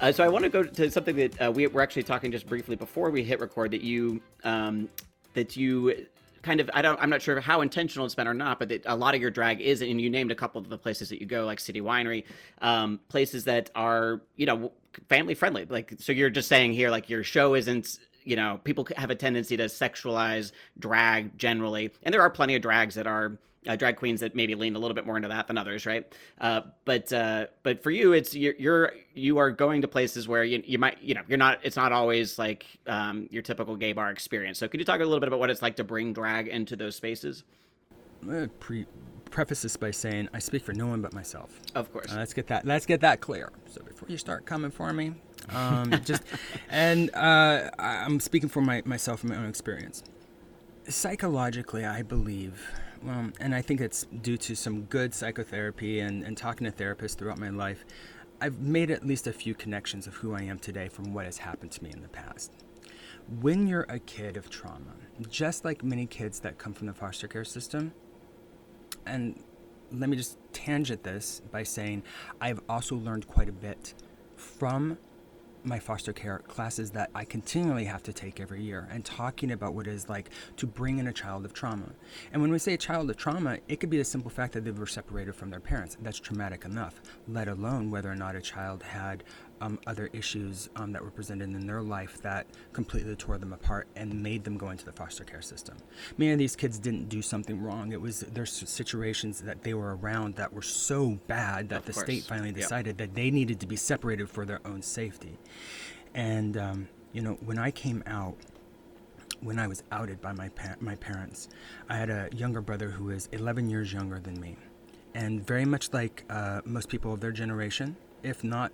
Uh, so I want to go to something that uh, we were actually talking just briefly before we hit record. That you um, that you kind of I don't I'm not sure how intentional it's been or not, but that a lot of your drag is, and you named a couple of the places that you go, like City Winery, um, places that are you know family friendly. Like so, you're just saying here, like your show isn't. You know, people have a tendency to sexualize drag generally, and there are plenty of drags that are uh, drag queens that maybe lean a little bit more into that than others, right? Uh, but uh, but for you, it's you're, you're you are going to places where you, you might you know you're not it's not always like um, your typical gay bar experience. So could you talk a little bit about what it's like to bring drag into those spaces? Pre- preface this by saying I speak for no one but myself. Of course. Uh, let's get that. Let's get that clear. So before you start coming for me, um, just and uh, I'm speaking for my, myself and my own experience. Psychologically, I believe, um, and I think it's due to some good psychotherapy and, and talking to therapists throughout my life. I've made at least a few connections of who I am today from what has happened to me in the past. When you're a kid of trauma, just like many kids that come from the foster care system, and let me just tangent this by saying I've also learned quite a bit from my foster care classes that I continually have to take every year and talking about what it is like to bring in a child of trauma. And when we say a child of trauma, it could be the simple fact that they were separated from their parents. That's traumatic enough, let alone whether or not a child had um, other issues um, that were presented in their life that completely tore them apart and made them go into the foster care system. Many of these kids didn't do something wrong. It was their situations that they were around that were so bad that Of the course. state finally decided that they needed to be separated for their own safety. And um, you know, when I came out, when I was outed by my pa- my parents, I had a younger brother who is 11 years younger than me, and very much like uh, most people of their generation, if not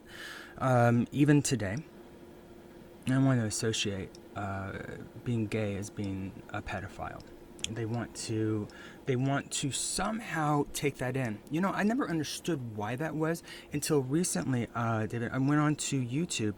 um, even today, I want to associate uh, being gay as being a pedophile. They want to, they want to somehow take that in. You know, I never understood why that was until recently, uh, David. I went on to YouTube.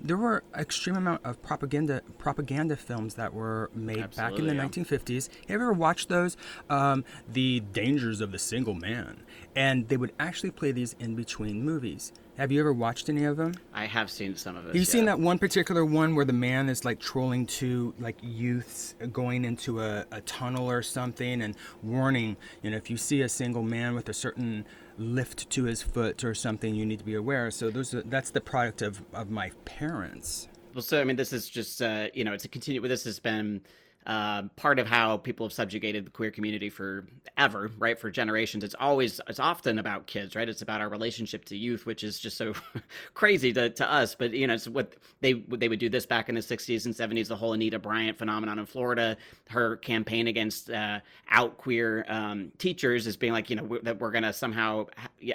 There were extreme amount of propaganda propaganda films that were made back in the Absolutely, 1950s. Have you ever watched those? Um, the Dangers of the Single Man, and they would actually play these in between movies. Have you ever watched any of them? I have seen some of it. Have you seen that one particular one where the man is like trolling two like youths going into a, a tunnel or something and warning, you know, if you see a single man with a certain lift to his foot or something, you need to be aware. So those are, that's the product of, of my parents. Well, so I mean, this is just uh, you know, it's a continue. This has been uh, part of how people have subjugated the queer community for ever, right? For generations. It's always, it's often about kids, right? It's about our relationship to youth, which is just so crazy to, to us. But you know, it's what they they would do this back in the '60s and '70s. The whole Anita Bryant phenomenon in Florida, her campaign against uh, out queer um, teachers is being like, you know, we that we're gonna somehow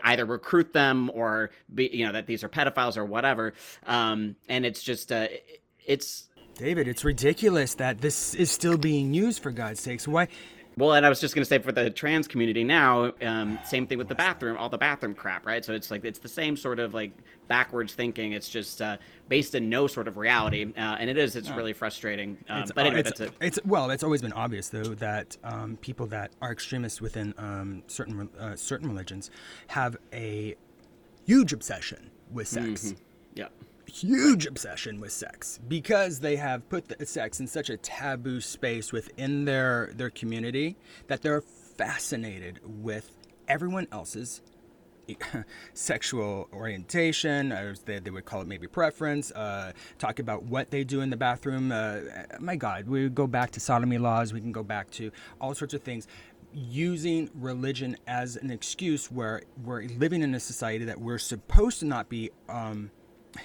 either recruit them or be, you know, that these are pedophiles or whatever. Um, and it's just, uh, it's David, it's ridiculous that this is still being used for God's sakes. Why Well, and I was just going to say for the trans community now, um, same thing with the bathroom, all the bathroom crap, right? So it's like it's the same sort of like backwards thinking. It's just uh, based in no sort of reality, uh, and it is. It's really frustrating. Um, It's, but anyway, it's, that's it. it's well, it's always been obvious though that um, people that are extremists within um, certain uh, certain religions have a huge obsession with sex. Yeah. Huge obsession with sex because they have put the sex in such a taboo space within their their community that they're fascinated with everyone else's sexual orientation, or they, they would call it maybe preference, uh, talk about what they do in the bathroom. Uh, my God, we go back to sodomy laws, we can go back to all sorts of things. Using religion as an excuse where we're living in a society that we're supposed to not be. Um,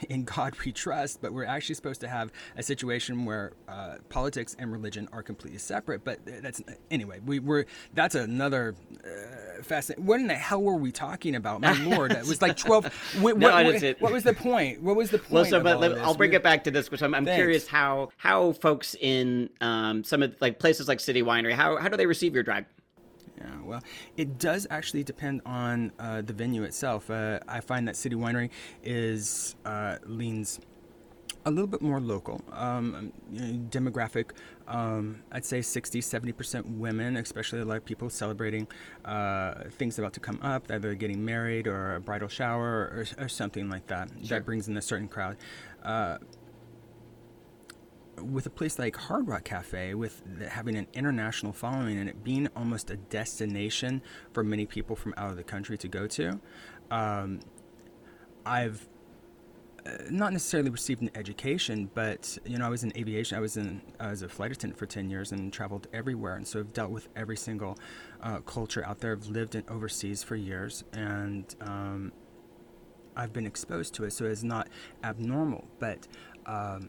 in God we trust, but we're actually supposed to have a situation where uh, politics and religion are completely separate. But that's anyway. We were that's another uh, fascinating. What in the hell were we talking about? My lord, it was like twelve. What, No, what, what, what was the point? What was the point? Well, so but let-? I'll bring We- it back to this, which I'm, I'm curious how how folks in um, some of like places like City Winery how how do they receive your drag? Yeah, well, it does actually depend on uh, the venue itself. Uh, I find that City Winery is uh, leans a little bit more local um, demographic. Um, I'd say 60, 70% women, especially a lot of people celebrating uh, things about to come up, either getting married or a bridal shower or, or something like that. Sure. That brings in a certain crowd. Uh, with a place like Hard Rock Cafe, with having an international following and it being almost a destination for many people from out of the country to go to, um, I've uh, not necessarily received an education, but you know, I was in aviation. I was in I was a flight attendant for ten years and traveled everywhere, and so I've dealt with every single uh, culture out there. I've lived in overseas for years, and um, I've been exposed to it, so it's not abnormal. But um,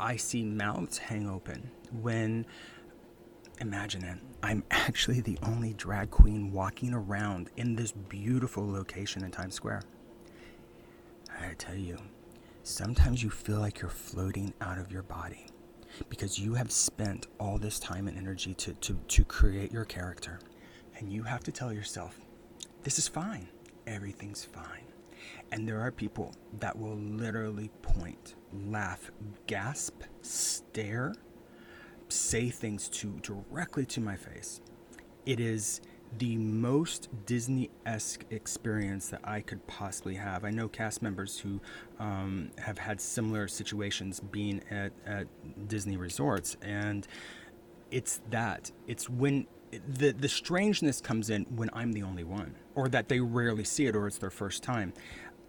I see mouths hang open when. Imagine it. I'm actually the only drag queen walking around in this beautiful location in Times Square. I tell you, sometimes you feel like you're floating out of your body because you have spent all this time and energy to, to, to create your character. And you have to tell yourself, this is fine. Everything's fine. And there are people that will literally point, laugh, gasp, stare, say things to directly to my face. It is the most Disney esque experience that I could possibly have. I know cast members who um, have had similar situations being at, at Disney resorts, and it's that. It's when the the strangeness comes in when I'm the only one, or that they rarely see it, or it's their first time.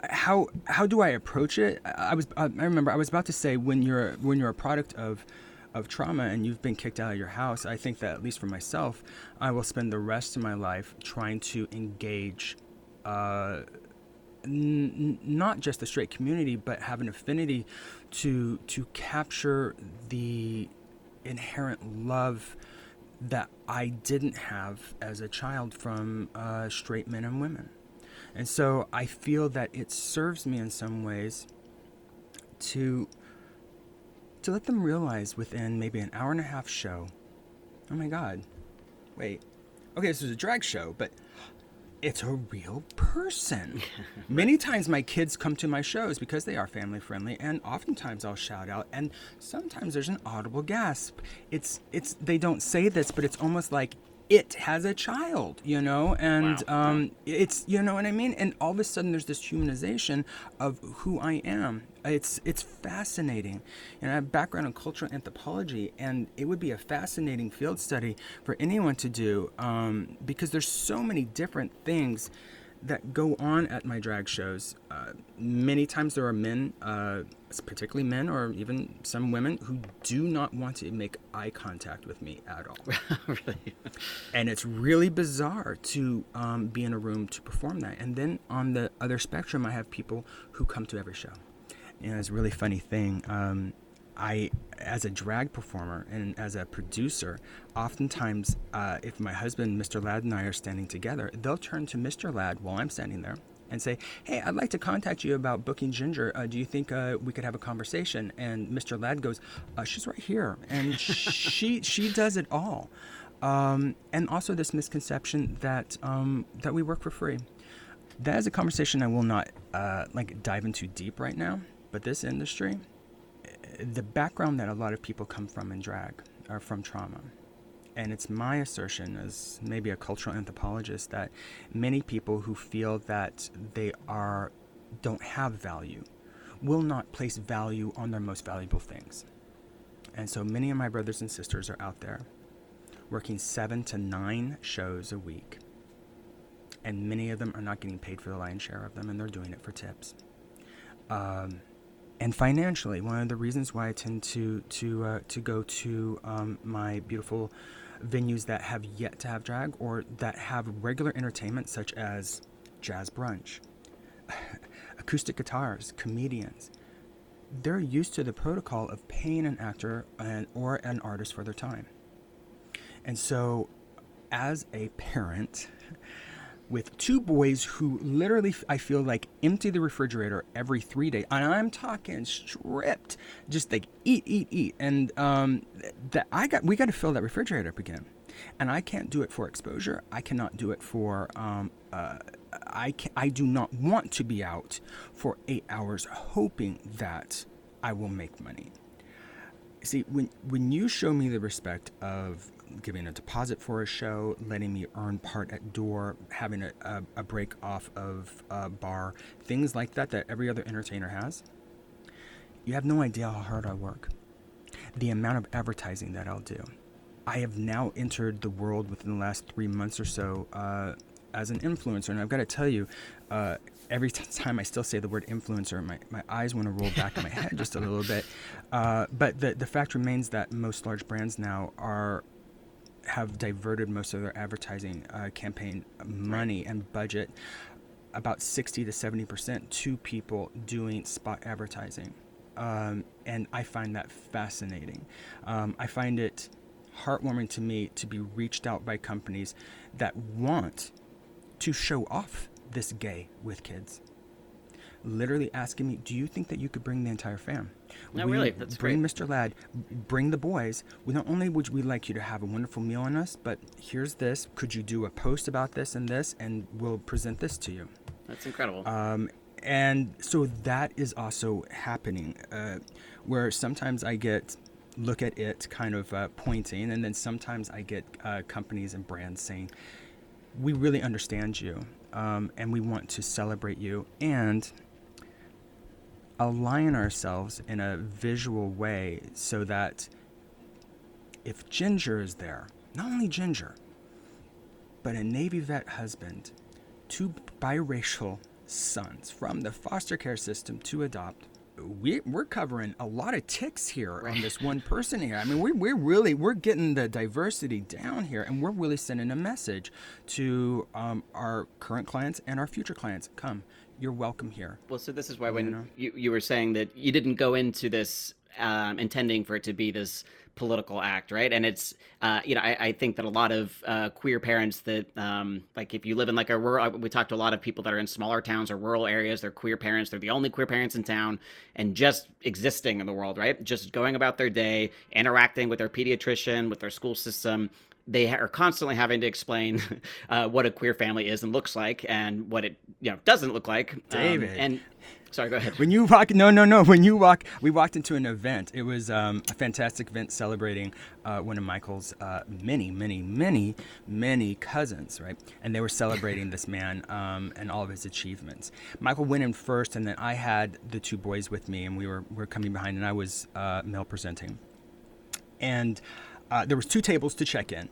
How how do I approach it? I was I remember I was about to say when you're when you're a product of of trauma and you've been kicked out of your house, I think that at least for myself, I will spend the rest of my life trying to engage. Uh, n- not just the straight community, but have an affinity to to capture the inherent love that I didn't have as a child from uh, straight men and women. And so I feel that it serves me in some ways to to let them realize within maybe an hour and a half show, oh my god, wait, okay, this is a drag show, but it's a real person. Many times my kids come to my shows because they are family friendly and oftentimes I'll shout out and sometimes there's an audible gasp. It's it's they don't say this but it's almost like it has a child, you know, and Wow. um, it's you know what I mean. And all of a sudden, there's this humanization of who I am. It's it's fascinating, and I have background in cultural anthropology, and it would be a fascinating field study for anyone to do um, because there's so many different things that go on at my drag shows. Uh, many times there are men, uh, particularly men or even some women, who do not want to make eye contact with me at all really? and it's really bizarre to um, be in a room to perform that. And then on the other spectrum, I have people who come to every show. And it's a really funny thing. Um, I, as a drag performer and as a producer, oftentimes, uh, if my husband, Mr. Ladd, and I are standing together, they'll turn to Mr. Ladd while I'm standing there and say, "Hey, I'd like to contact you about booking Ginger. Uh, do you think uh, we could have a conversation?" And Mr. Ladd goes, uh, "She's right here," and she she does it all. Um, and also this misconception that um, that we work for free. That is a conversation I will not uh, like dive into deep right now. But this industry, the background that a lot of people come from in drag are from trauma. And it's my assertion, as maybe a cultural anthropologist, that many people who feel that they are don't have value will not place value on their most valuable things. And so many of my brothers and sisters are out there working seven to nine shows a week. And many of them are not getting paid for the lion's share of them, and they're doing it for tips. Um, and financially, one of the reasons why I tend to to uh, to go to um, my beautiful venues that have yet to have drag or that have regular entertainment, such as jazz brunch, acoustic guitars, comedians. They're used to the protocol of paying an actor and, or an artist for their time. And so, as a parent with two boys who literally, I feel like, empty the refrigerator every three days, and I'm talking stripped, just like eat, eat, eat, and um, that I got, we got to fill that refrigerator up again, and I can't do it for exposure. I cannot do it for, um, uh, I can, I do not want to be out for eight hours hoping that I will make money. See, when when you show me the respect of giving a deposit for a show, letting me earn part at door, having a, a, a break off of a bar, things like that that every other entertainer has. You have no idea how hard I work. The amount of advertising that I'll do. I have now entered the world within the last three months or so uh, as an influencer, and I've got to tell you, uh, every time I still say the word influencer, my, my eyes want to roll back in my head just a little bit. Uh, but the, the fact remains that most large brands now are have diverted most of their advertising uh, campaign money and budget about 60 to 70 percent to people doing spot advertising. Um, and i find that fascinating. Um, i find it heartwarming to me to be reached out by companies that want to show off this gay with kids. Literally asking me, "Do you think that you could bring the entire fam?" No, we really, that's bring great. Mr. Ladd, bring the boys. We not only would we like you to have a wonderful meal on us, but here's this. Could you do a post about this and this, and we'll present this to you. That's incredible. Um, and so that is also happening, uh, where sometimes I get look at it kind of uh, pointing, and then sometimes I get uh, companies and brands saying, "We really understand you, um, and we want to celebrate you." And align ourselves in a visual way so that if Ginger is there, not only Ginger, but a Navy vet husband, two biracial sons from the foster care system to adopt, we, we're covering a lot of ticks here right. on this one person here. I mean, we, we're really we're getting the diversity down here, and we're really sending a message to um, our current clients and our future clients. Come, you're welcome here. Well, so this is why when you, know? you, you were saying that you didn't go into this um, intending for it to be this political act, right? And it's, uh, you know, I, I, think that a lot of uh, queer parents that, um, like, if you live in like a rural, we talked to a lot of people that are in smaller towns or rural areas. They're queer parents. They're the only queer parents in town, and just existing in the world, right? Just going about their day, interacting with their pediatrician, with their school system, they are constantly having to explain uh, what a queer family is and looks like and what it you know doesn't look like um, david. um, and sorry go ahead. When you walk no no no when you walk we walked into an event. It was um, a fantastic event celebrating uh, one of michael's uh, many many many many cousins right? And they were celebrating this man um, and all of his achievements. Michael went in first and then i had the two boys with me and we were, we were coming behind and i was uh, male presenting. And uh, there was two tables to check in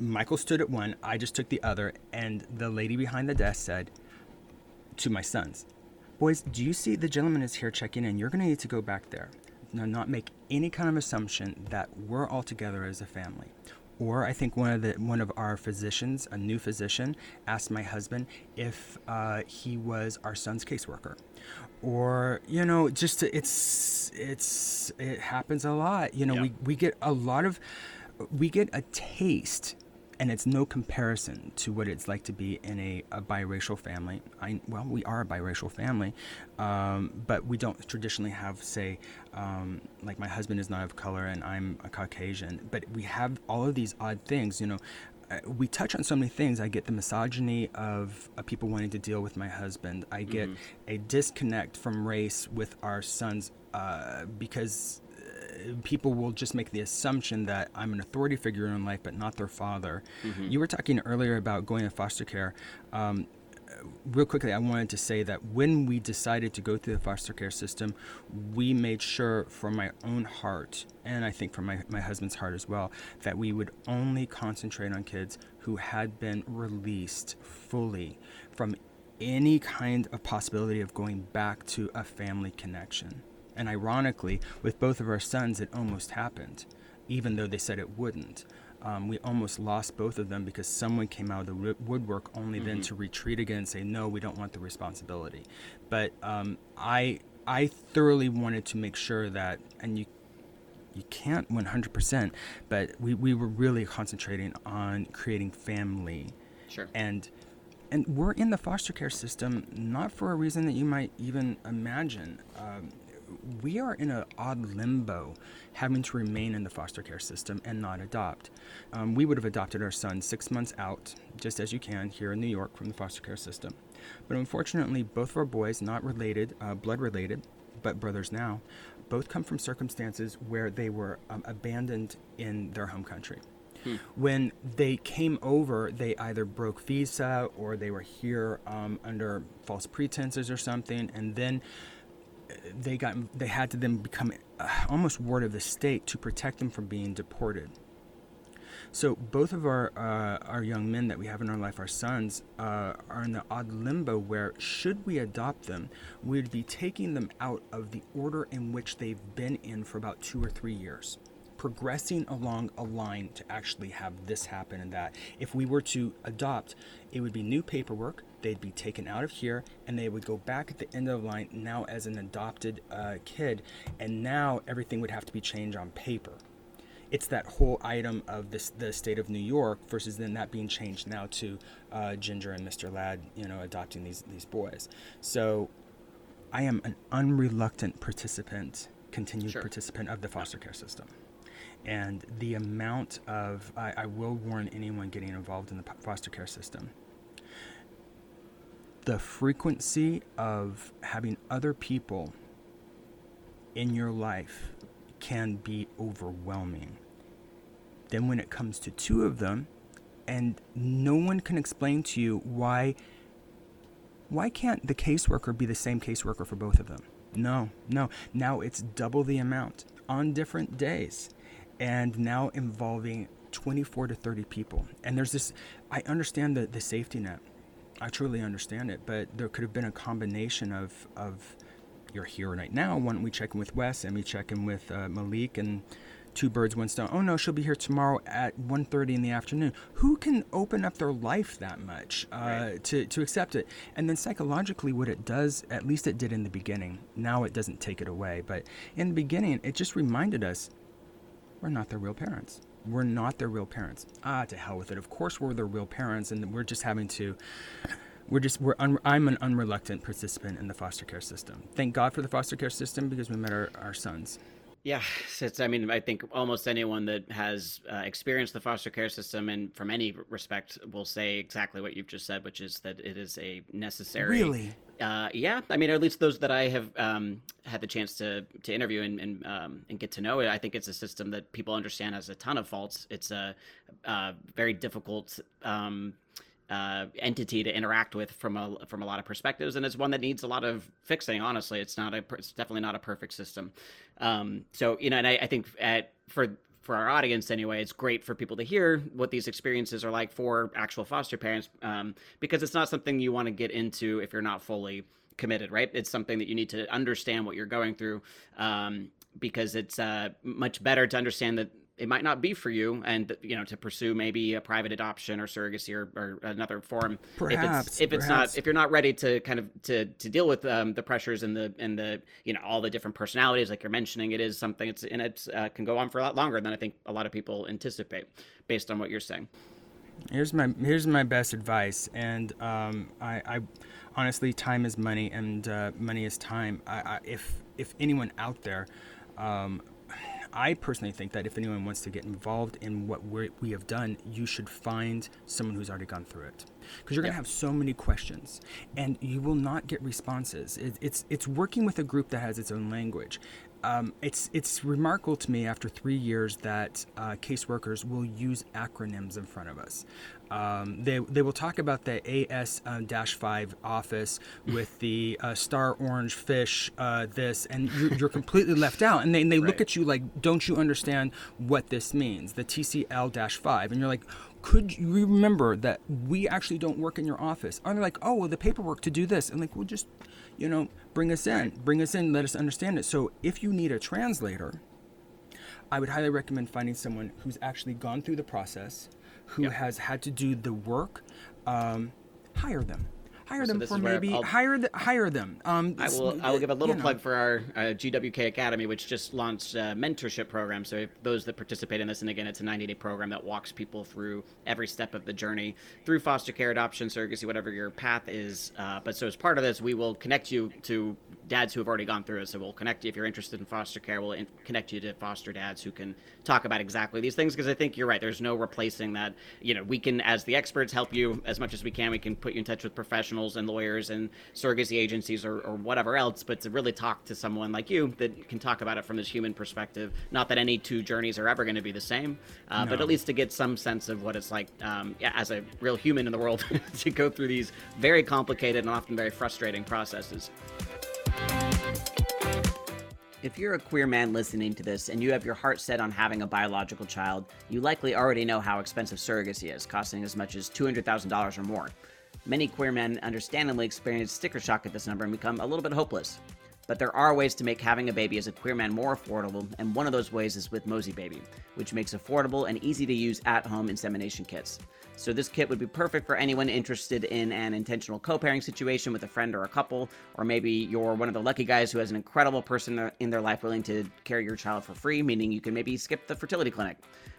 Michael stood at one, I just took the other, and the lady behind the desk said to my sons, Boys, do you see the gentleman is here checking in? You're going to need to go back there. Now, not make any kind of assumption that we're all together as a family. Or I think one of the one of our physicians, a new physician, asked my husband if uh, he was our son's caseworker. Or you know, just to, it's it's it happens a lot. You know, we we get a lot of we get a taste and it's no comparison to what it's like to be in a, a biracial family. I, well, we are a biracial family, um, but we don't traditionally have, say, um, like my husband is not of color and I'm a Caucasian, but we have all of these odd things. You know, uh, we touch on so many things. I get the misogyny of uh, people wanting to deal with my husband. I get mm-hmm. a disconnect from race with our sons uh, because people will just make the assumption that I'm an authority figure in life, but not their father. Mm-hmm. You were talking earlier about going to foster care. Um, real quickly, I wanted to say that when we decided to go through the foster care system, we made sure from my own heart, and I think from my, my husband's heart as well, that we would only concentrate on kids who had been released fully from any kind of possibility of going back to a family connection. And ironically, with both of our sons, it almost happened, even though they said it wouldn't. Um, we almost lost both of them because someone came out of the woodwork only mm-hmm. then to retreat again and say, no, we don't want the responsibility. But um, I, I thoroughly wanted to make sure that, and you, you can't 100%, but we, we were really concentrating on creating family. Sure. And and we're in the foster care system not for a reason that you might even imagine. Um, we are in an odd limbo having to remain in the foster care system and not adopt. Um, we would have adopted our son six months out, just as you can here in New York from the foster care system. But unfortunately, both of our boys, not related, uh, blood related, but brothers now, both come from circumstances where they were um, abandoned in their home country. Hmm. When they came over, they either broke visa or they were here um, under false pretenses or something, and then they got they had to then become uh, almost ward of the state to protect them from being deported. So both of our uh, our young men that we have in our life, our sons, uh, are in the odd limbo where, should we adopt them, we'd be taking them out of the order in which they've been in for about two or three years progressing along a line to actually have this happen and that. If we were to adopt, it would be new paperwork, they'd be taken out of here, and they would go back at the end of the line now as an adopted uh, kid, and now everything would have to be changed on paper. It's that whole item of this, the state of New York versus then that being changed now to uh, Ginger and Mr. Ladd, you know, adopting these these boys. So, I am an unreluctant participant, continued sure. participant of the foster care system and the amount of I, I, will warn anyone getting involved in the foster care system the frequency of having other people in your life can be overwhelming then when it comes to two of them and no one can explain to you why why can't the caseworker be the same caseworker for both of them no no now it's double the amount on different days and now involving 24 to 30 people. And there's this, I understand the, the safety net. I truly understand it, but there could have been a combination of, of you're here right now. Why don't we check in with Wes and we check in with uh, Malik and two birds, one stone. Oh no, she'll be here tomorrow at 1.30 in the afternoon. Who can open up their life that much uh, right. to, to accept it? And then psychologically, what it does, at least it did in the beginning. Now it doesn't take it away, but in the beginning, it just reminded us we're not their real parents. We're not their real parents. Ah, to hell with it. Of course, we're their real parents, and we're just having to. We're just. We're. Un, I'm an unreluctant participant in the foster care system. Thank God for the foster care system because we met our, our sons. Yeah, it's. I mean, I think almost anyone that has uh, experienced the foster care system, and from any respect, will say exactly what you've just said, which is that it is a necessary. Really. Uh, yeah, I mean, at least those that I have um, had the chance to to interview and and, um, and get to know, I think it's a system that people understand has a ton of faults. It's a, a very difficult. Um, uh, entity to interact with from a from a lot of perspectives, and it's one that needs a lot of fixing. Honestly, it's not a it's definitely not a perfect system. Um, so you know, and I, I think at for for our audience anyway, it's great for people to hear what these experiences are like for actual foster parents, um, because it's not something you want to get into if you're not fully committed, right? It's something that you need to understand what you're going through, um, because it's uh, much better to understand that it might not be for you and you know to pursue maybe a private adoption or surrogacy or, or another form. Perhaps if it's if it's not if you're not ready to kind of to to deal with um, the pressures and the and the you know all the different personalities like you're mentioning it is something it's and it uh, can go on for a lot longer than i think a lot of people anticipate based on what you're saying. Here's my here's my best advice, and um, I, I, honestly, time is money, and uh, money is time. I, I, if if anyone out there, um, I personally think that if anyone wants to get involved in what we we have done, you should find someone who's already gone through it, because you're gonna have so many questions, and you will not get responses. It, it's it's working with a group that has its own language um, it's it's remarkable to me after three years that uh, caseworkers will use acronyms in front of us. Um, they, they will talk about the AS-5 office with the uh, star orange fish, uh, this, and you're, you're, completely left out. And they, and they right. look at you like, don't you understand what this means? The TCL-5. And you're like, could you remember that we actually don't work in your office? Are they're like, oh, well, the paperwork to do this? And like, we'll just, you know, bring us in, bring us in, let us understand it. So if you need a translator, I would highly recommend finding someone who's actually gone through the process, who yep. has had to do the work. Um, hire them hire so them for maybe hire the, hire them. Um, I will I will give a little plug know. for our uh, GWK Academy, which just launched a mentorship program. So those that participate in this, and again, it's a 90 day program that walks people through every step of the journey through foster care, adoption, surrogacy, whatever your path is. Uh, but so as part of this, we will connect you to dads who have already gone through it. So we'll connect you if you're interested in foster care. We'll in- connect you to foster dads who can talk about exactly these things because I think you're right. There's no replacing that. You know, we can as the experts help you as much as we can. We can put you in touch with professionals and lawyers and surrogacy agencies or, or whatever else. But to really talk to someone like you that can talk about it from this human perspective. Not that any two journeys are ever going to be the same, uh, no. but at least to get some sense of what it's like um, yeah, as a real human in the world to go through these very complicated and often very frustrating processes. If you're a queer man listening to this and you have your heart set on having a biological child, you likely already know how expensive surrogacy is, costing as much as $200,000 or more. Many queer men understandably experience sticker shock at this number and become a little bit hopeless. But there are ways to make having a baby as a queer man more affordable, and one of those ways is with Mosey Baby, which makes affordable and easy to use at home insemination kits. So, this kit would be perfect for anyone interested in an intentional co parenting situation with a friend or a couple, or maybe you're one of the lucky guys who has an incredible person in their life willing to carry your child for free, meaning you can maybe skip the fertility clinic.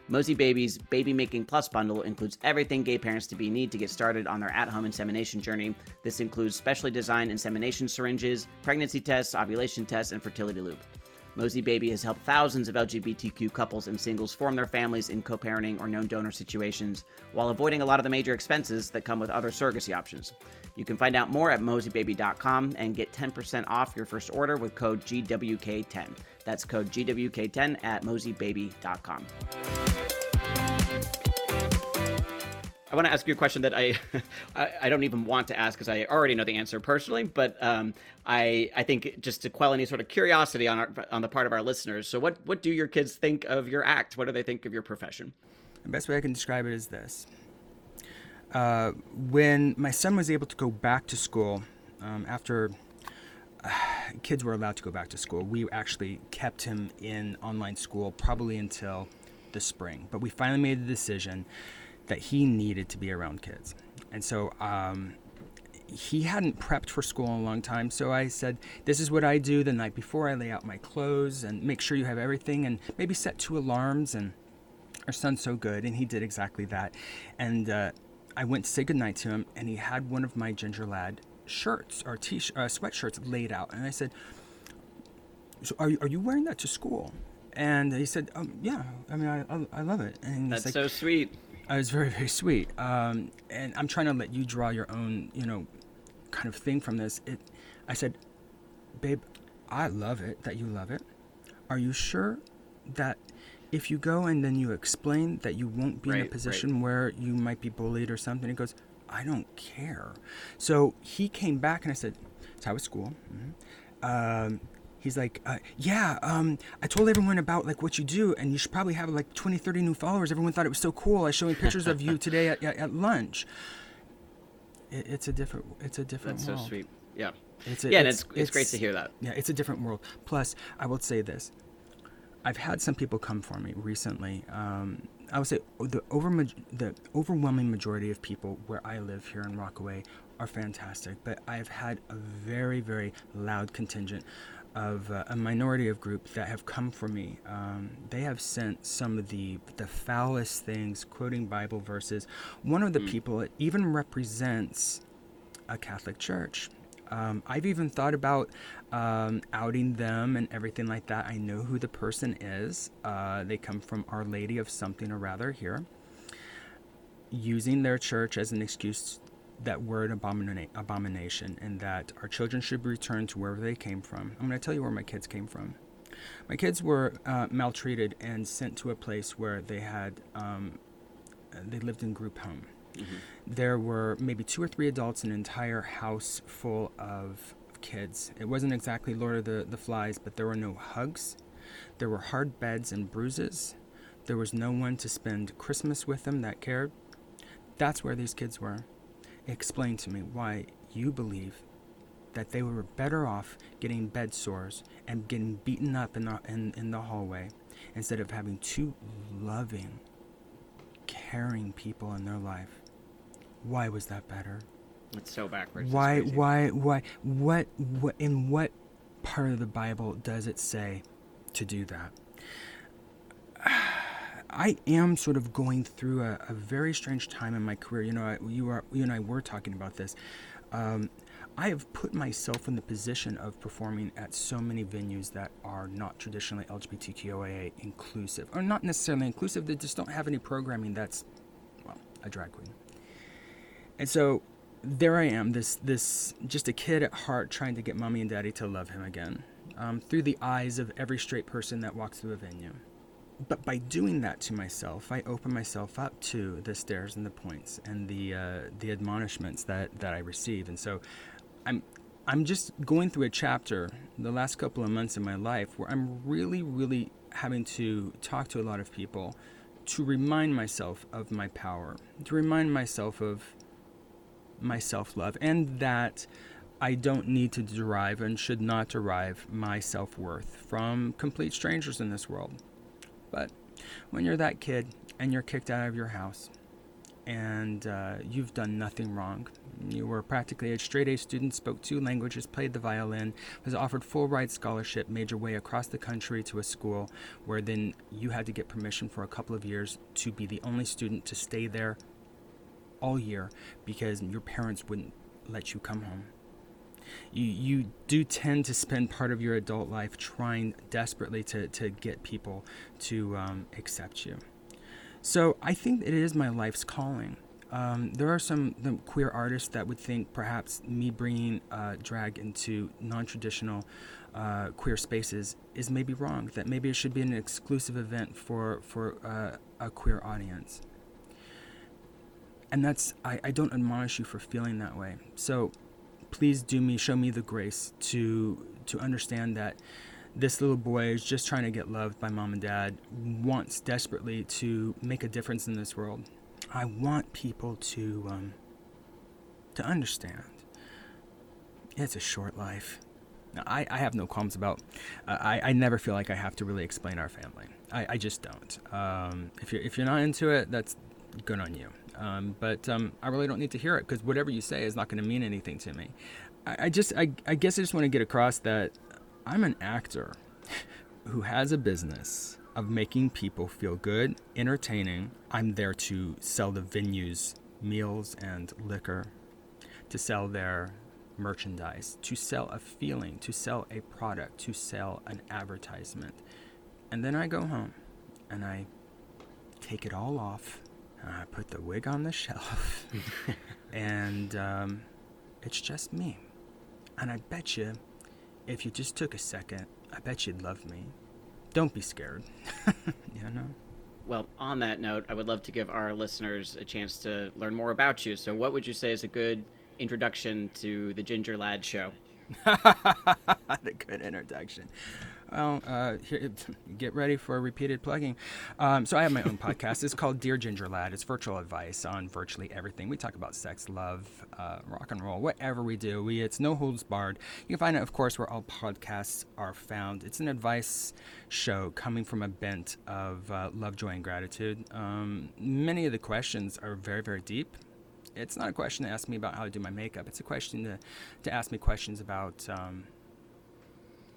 Mosey Baby's Baby Making Plus bundle includes everything gay parents to be need to get started on their at-home insemination journey. This includes specially designed insemination syringes, pregnancy tests, ovulation tests, and fertility loop. Mosey Baby has helped thousands of LGBTQ couples and singles form their families in co parenting or known donor situations while avoiding a lot of the major expenses that come with other surrogacy options. You can find out more at moseybaby.com and get 10% off your first order with code GWK10. That's code GWK10 at moseybaby.com. I want to ask you a question that I I, I don't even want to ask because I already know the answer personally, but um, I I think just to quell any sort of curiosity on our, on the part of our listeners. So what what do your kids think of your act? What do they think of your profession? The best way I can describe it is this: uh, when my son was able to go back to school um, after. Uh, kids were allowed to go back to school. We actually kept him in online school probably until the spring, but we finally made the decision that he needed to be around kids. And so um, he hadn't prepped for school in a long time. So I said, This is what I do the night before. I lay out my clothes and make sure you have everything and maybe set two alarms. And our son's so good. And he did exactly that. And uh, I went to say goodnight to him, and he had one of my Ginger Ladd shirts or t uh, sweatshirts laid out. And I said, so are, you, are you wearing that to school? And he said, um, Yeah, I mean, I, I, I love it. And That's like, so sweet. Uh, was very very sweet. Um, and I'm trying to let you draw your own you know kind of thing from this. It, I said, babe, I love it that you love it. Are you sure that if you go and then you explain that you won't be right, in a position right. where you might be bullied or something? He goes, I don't care. So he came back and I said, it's how it's school. Mm-hmm. Um, he's like, uh, yeah, um, I told everyone about like what you do, and you should probably have like 20, 30 new followers. Everyone thought it was so cool. I showing pictures of you today at, at, at lunch. It, it's a different, it's a different That's world. so sweet. Yeah. It's a, yeah, it's, it's, it's, great to hear that. Yeah, it's a different world. Plus, I will say this. I've had some people come for me recently. Um, I would say the over the overwhelming majority of people where I live here in Rockaway are fantastic, but I've had a very very loud contingent of uh, a minority of group that have come for me. Um, they have sent some of the the foulest things, quoting Bible verses. One of the mm. people even represents a Catholic church. Um, I've even thought about um, outing them and everything like that. I know who the person is. Uh, they come from Our Lady of something or rather here. Using their church as an excuse that we're an abomina- abomination and that our children should be returned to wherever they came from. I'm going to tell you where my kids came from. My kids were uh, maltreated and sent to a place where they had um, they lived in group home. Mm-hmm. There were maybe two or three adults, an entire house full of kids. It wasn't exactly Lord of the, the Flies, but there were no hugs. There were hard beds and bruises. There was no one to spend Christmas with them that cared. That's where these kids were explain to me why you believe that they were better off getting bed sores and getting beaten up in the, in, in the hallway instead of having two loving, caring people in their life. Why was that better? It's so backwards. Why, why, why, what, what, in what part of the Bible does it say to do that? I am sort of going through a, a, very strange time in my career. You know, I, you are you and I were talking about this. Um, I have put myself in the position of performing at so many venues that are not traditionally LGBTQIA inclusive, or not necessarily inclusive. They just don't have any programming that's, well, a drag queen. And so there I am, this this just a kid at heart trying to get mommy and daddy to love him again, um, through the eyes of every straight person that walks through a venue but by doing that to myself, I open myself up to the stares and the points and the uh, the admonishments that, that I receive. And so, I'm I'm just going through a chapter the last couple of months in my life where I'm really, really having to talk to a lot of people to remind myself of my power, to remind myself of my self love, and that I don't need to derive and should not derive my self worth from complete strangers in this world. But when you're that kid and you're kicked out of your house and uh, you've done nothing wrong, you were practically a straight A student, spoke two languages, played the violin, was offered full ride scholarship, made your way across the country to a school where then you had to get permission for a couple of years to be the only student to stay there all year because your parents wouldn't let you come home you you do tend to spend part of your adult life trying desperately to, to get people to um, accept you. So I think it is my life's calling. Um, there are some queer artists that would think perhaps me bringing uh, drag into non-traditional uh, queer spaces is maybe wrong. That maybe it should be an exclusive event for for uh, a queer audience. And that's I, I don't admonish you for feeling that way. So please do me show me the grace to to understand that this little boy is just trying to get loved by mom and dad wants desperately to make a difference in this world. I want people to um, to understand. It's a short life. I, I have no qualms about uh, I, I never feel like i have to really explain our family. I, I just don't. Um, if, you're, if you're not into it that's good on you um, but um, I really don't need to hear it because whatever you say is not going to mean anything to me. I, I just, I, I guess I just want to get across that I'm an actor who has a business of making people feel good, entertaining. I'm there to sell the venues meals and liquor, to sell their merchandise, to sell a feeling, to sell a product, to sell an advertisement. And then I go home and I take it all off I put the wig on the shelf, and um, it's just me. And I bet you, if you just took a second, I bet you'd love me. Don't be scared. you know? Well, on that note, I would love to give our listeners a chance to learn more about you. So, what would you say is a good introduction to the Ginger Ladd show? a good introduction. Well, uh, here, get ready for repeated plugging. Um, so I have my own podcast. It's called Dear Ginger Ladd. It's virtual advice on virtually everything. We talk about sex, love, uh, rock and roll, whatever we do. We it's no holds barred. You can find it, of course, where all podcasts are found. It's an advice show coming from a bent of uh, love, joy, and gratitude. Um, many of the questions are very, very deep it's not a question to ask me about how to do my makeup. It's a question to, to ask me questions about um,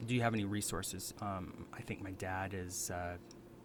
do you have any resources? Um, I think my dad is uh,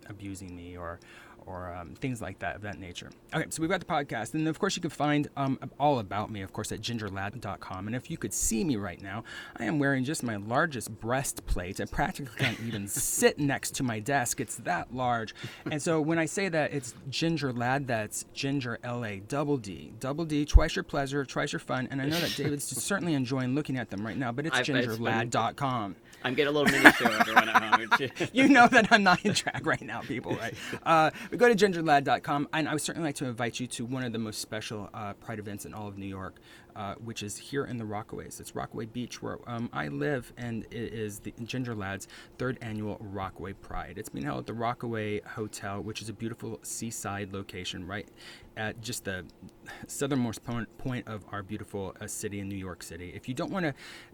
abusing me, or or um, things like that of that nature. Okay, so we've got the podcast, and of course you can find um, all about me, of course, at gingerladd.com. And if you could see me right now, I am wearing just my largest breastplate. I practically can't even sit next to my desk. It's that large. And so when I say that it's Ginger Ladd, that's Ginger L A double D, double D, twice your pleasure, twice your fun. And I know that David's certainly enjoying looking at them right now, but it's gingerladd.com. I'm getting a little mini show everyone at home. you know that I'm not in track right now, people, right? Uh, go to gingerladd.com, and I would certainly like to invite you to one of the most special uh, Pride events in all of New York, uh, which is here in the Rockaways. It's Rockaway Beach, where um, I live, and it is the Ginger Ladd's third annual Rockaway Pride. It's being held at the Rockaway Hotel, which is a beautiful seaside location right at just the southernmost point of our beautiful uh, city in New York City. If you don't want to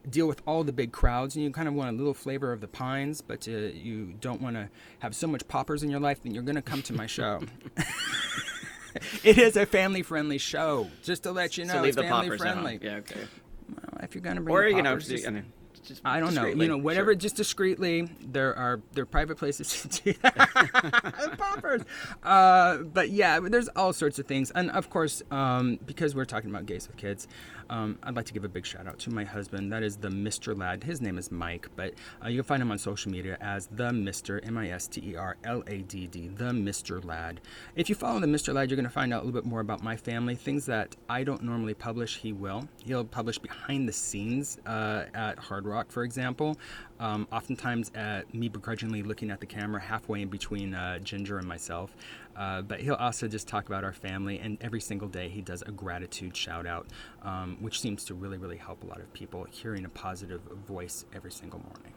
deal with all the big crowds and you kind of want a little flavor of the pines, but uh, you don't want to have so much poppers in your life, then you're going to come to my show. it is a family friendly show, just to let you know. So leave it's the family poppers friendly. Yeah, okay. Well, if you're going to bring or you know, poppers, just, just- I mean, just I don't know. You know, whatever, sure. just discreetly. There are there are private places to do that. Poppers. Uh, but yeah, there's all sorts of things, and of course, um, because we're talking about gays with kids, um, I'd like to give a big shout out to my husband. That is the Mr. Ladd. His name is Mike, but uh, you can find him on social media as the Mr. M I S T E R L A D D. The Mr. Ladd. If you follow the Mr. Ladd, you're going to find out a little bit more about my family. Things that I don't normally publish, he will. He'll publish behind the scenes uh, at Hard Rock, for example. Um, oftentimes, at me begrudgingly looking at the camera halfway in between uh, Ginger and myself. Uh, but he'll also just talk about our family, and every single day he does a gratitude shout out, um, which seems to really, really help a lot of people hearing a positive voice every single morning.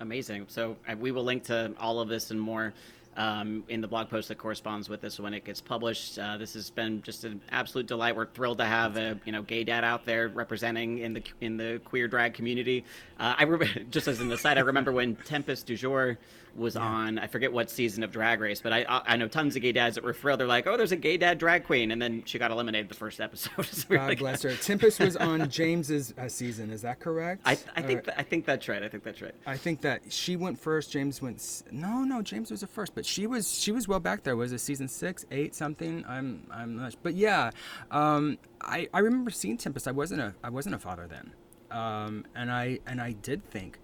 Amazing. So uh, we will link to all of this and more um, in the blog post that corresponds with this when it gets published. Uh, this has been just an absolute delight. We're thrilled to have a you know gay dad out there representing in the in the queer drag community. Uh, I re- just as an aside, I remember when Tempest DuJour was on. I forget what season of Drag Race, but I I know tons of gay dads that were thrilled. They're like, oh, there's a gay dad drag queen, and then she got eliminated the first episode. So God like- bless her. Tempest was on James's uh, season. Is that correct? I, I think th- I think that's right. I think that's right. I think that she went first. James went. s- No, no, James was the first, but she was she was well back there. Was it season six, eight, something? I'm I'm not. Sure but yeah, um, I I remember seeing Tempest. I wasn't a I wasn't a father then, um, and I and I did think,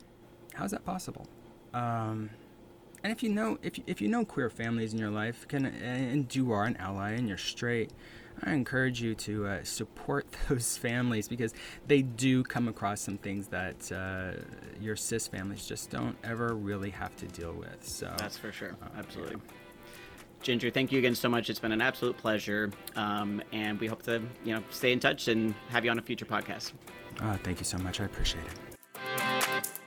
how's that possible? Um, and if you know if if you know queer families in your life, can and you are an ally and you're straight, I encourage you to uh, support those families because they do come across some things that uh, your cis families just don't ever really have to deal with. So That's for sure. Absolutely. Ginger, thank you again so much. It's been an absolute pleasure, um, and we hope to you know stay in touch and have you on a future podcast. uh, thank you so much. I appreciate it.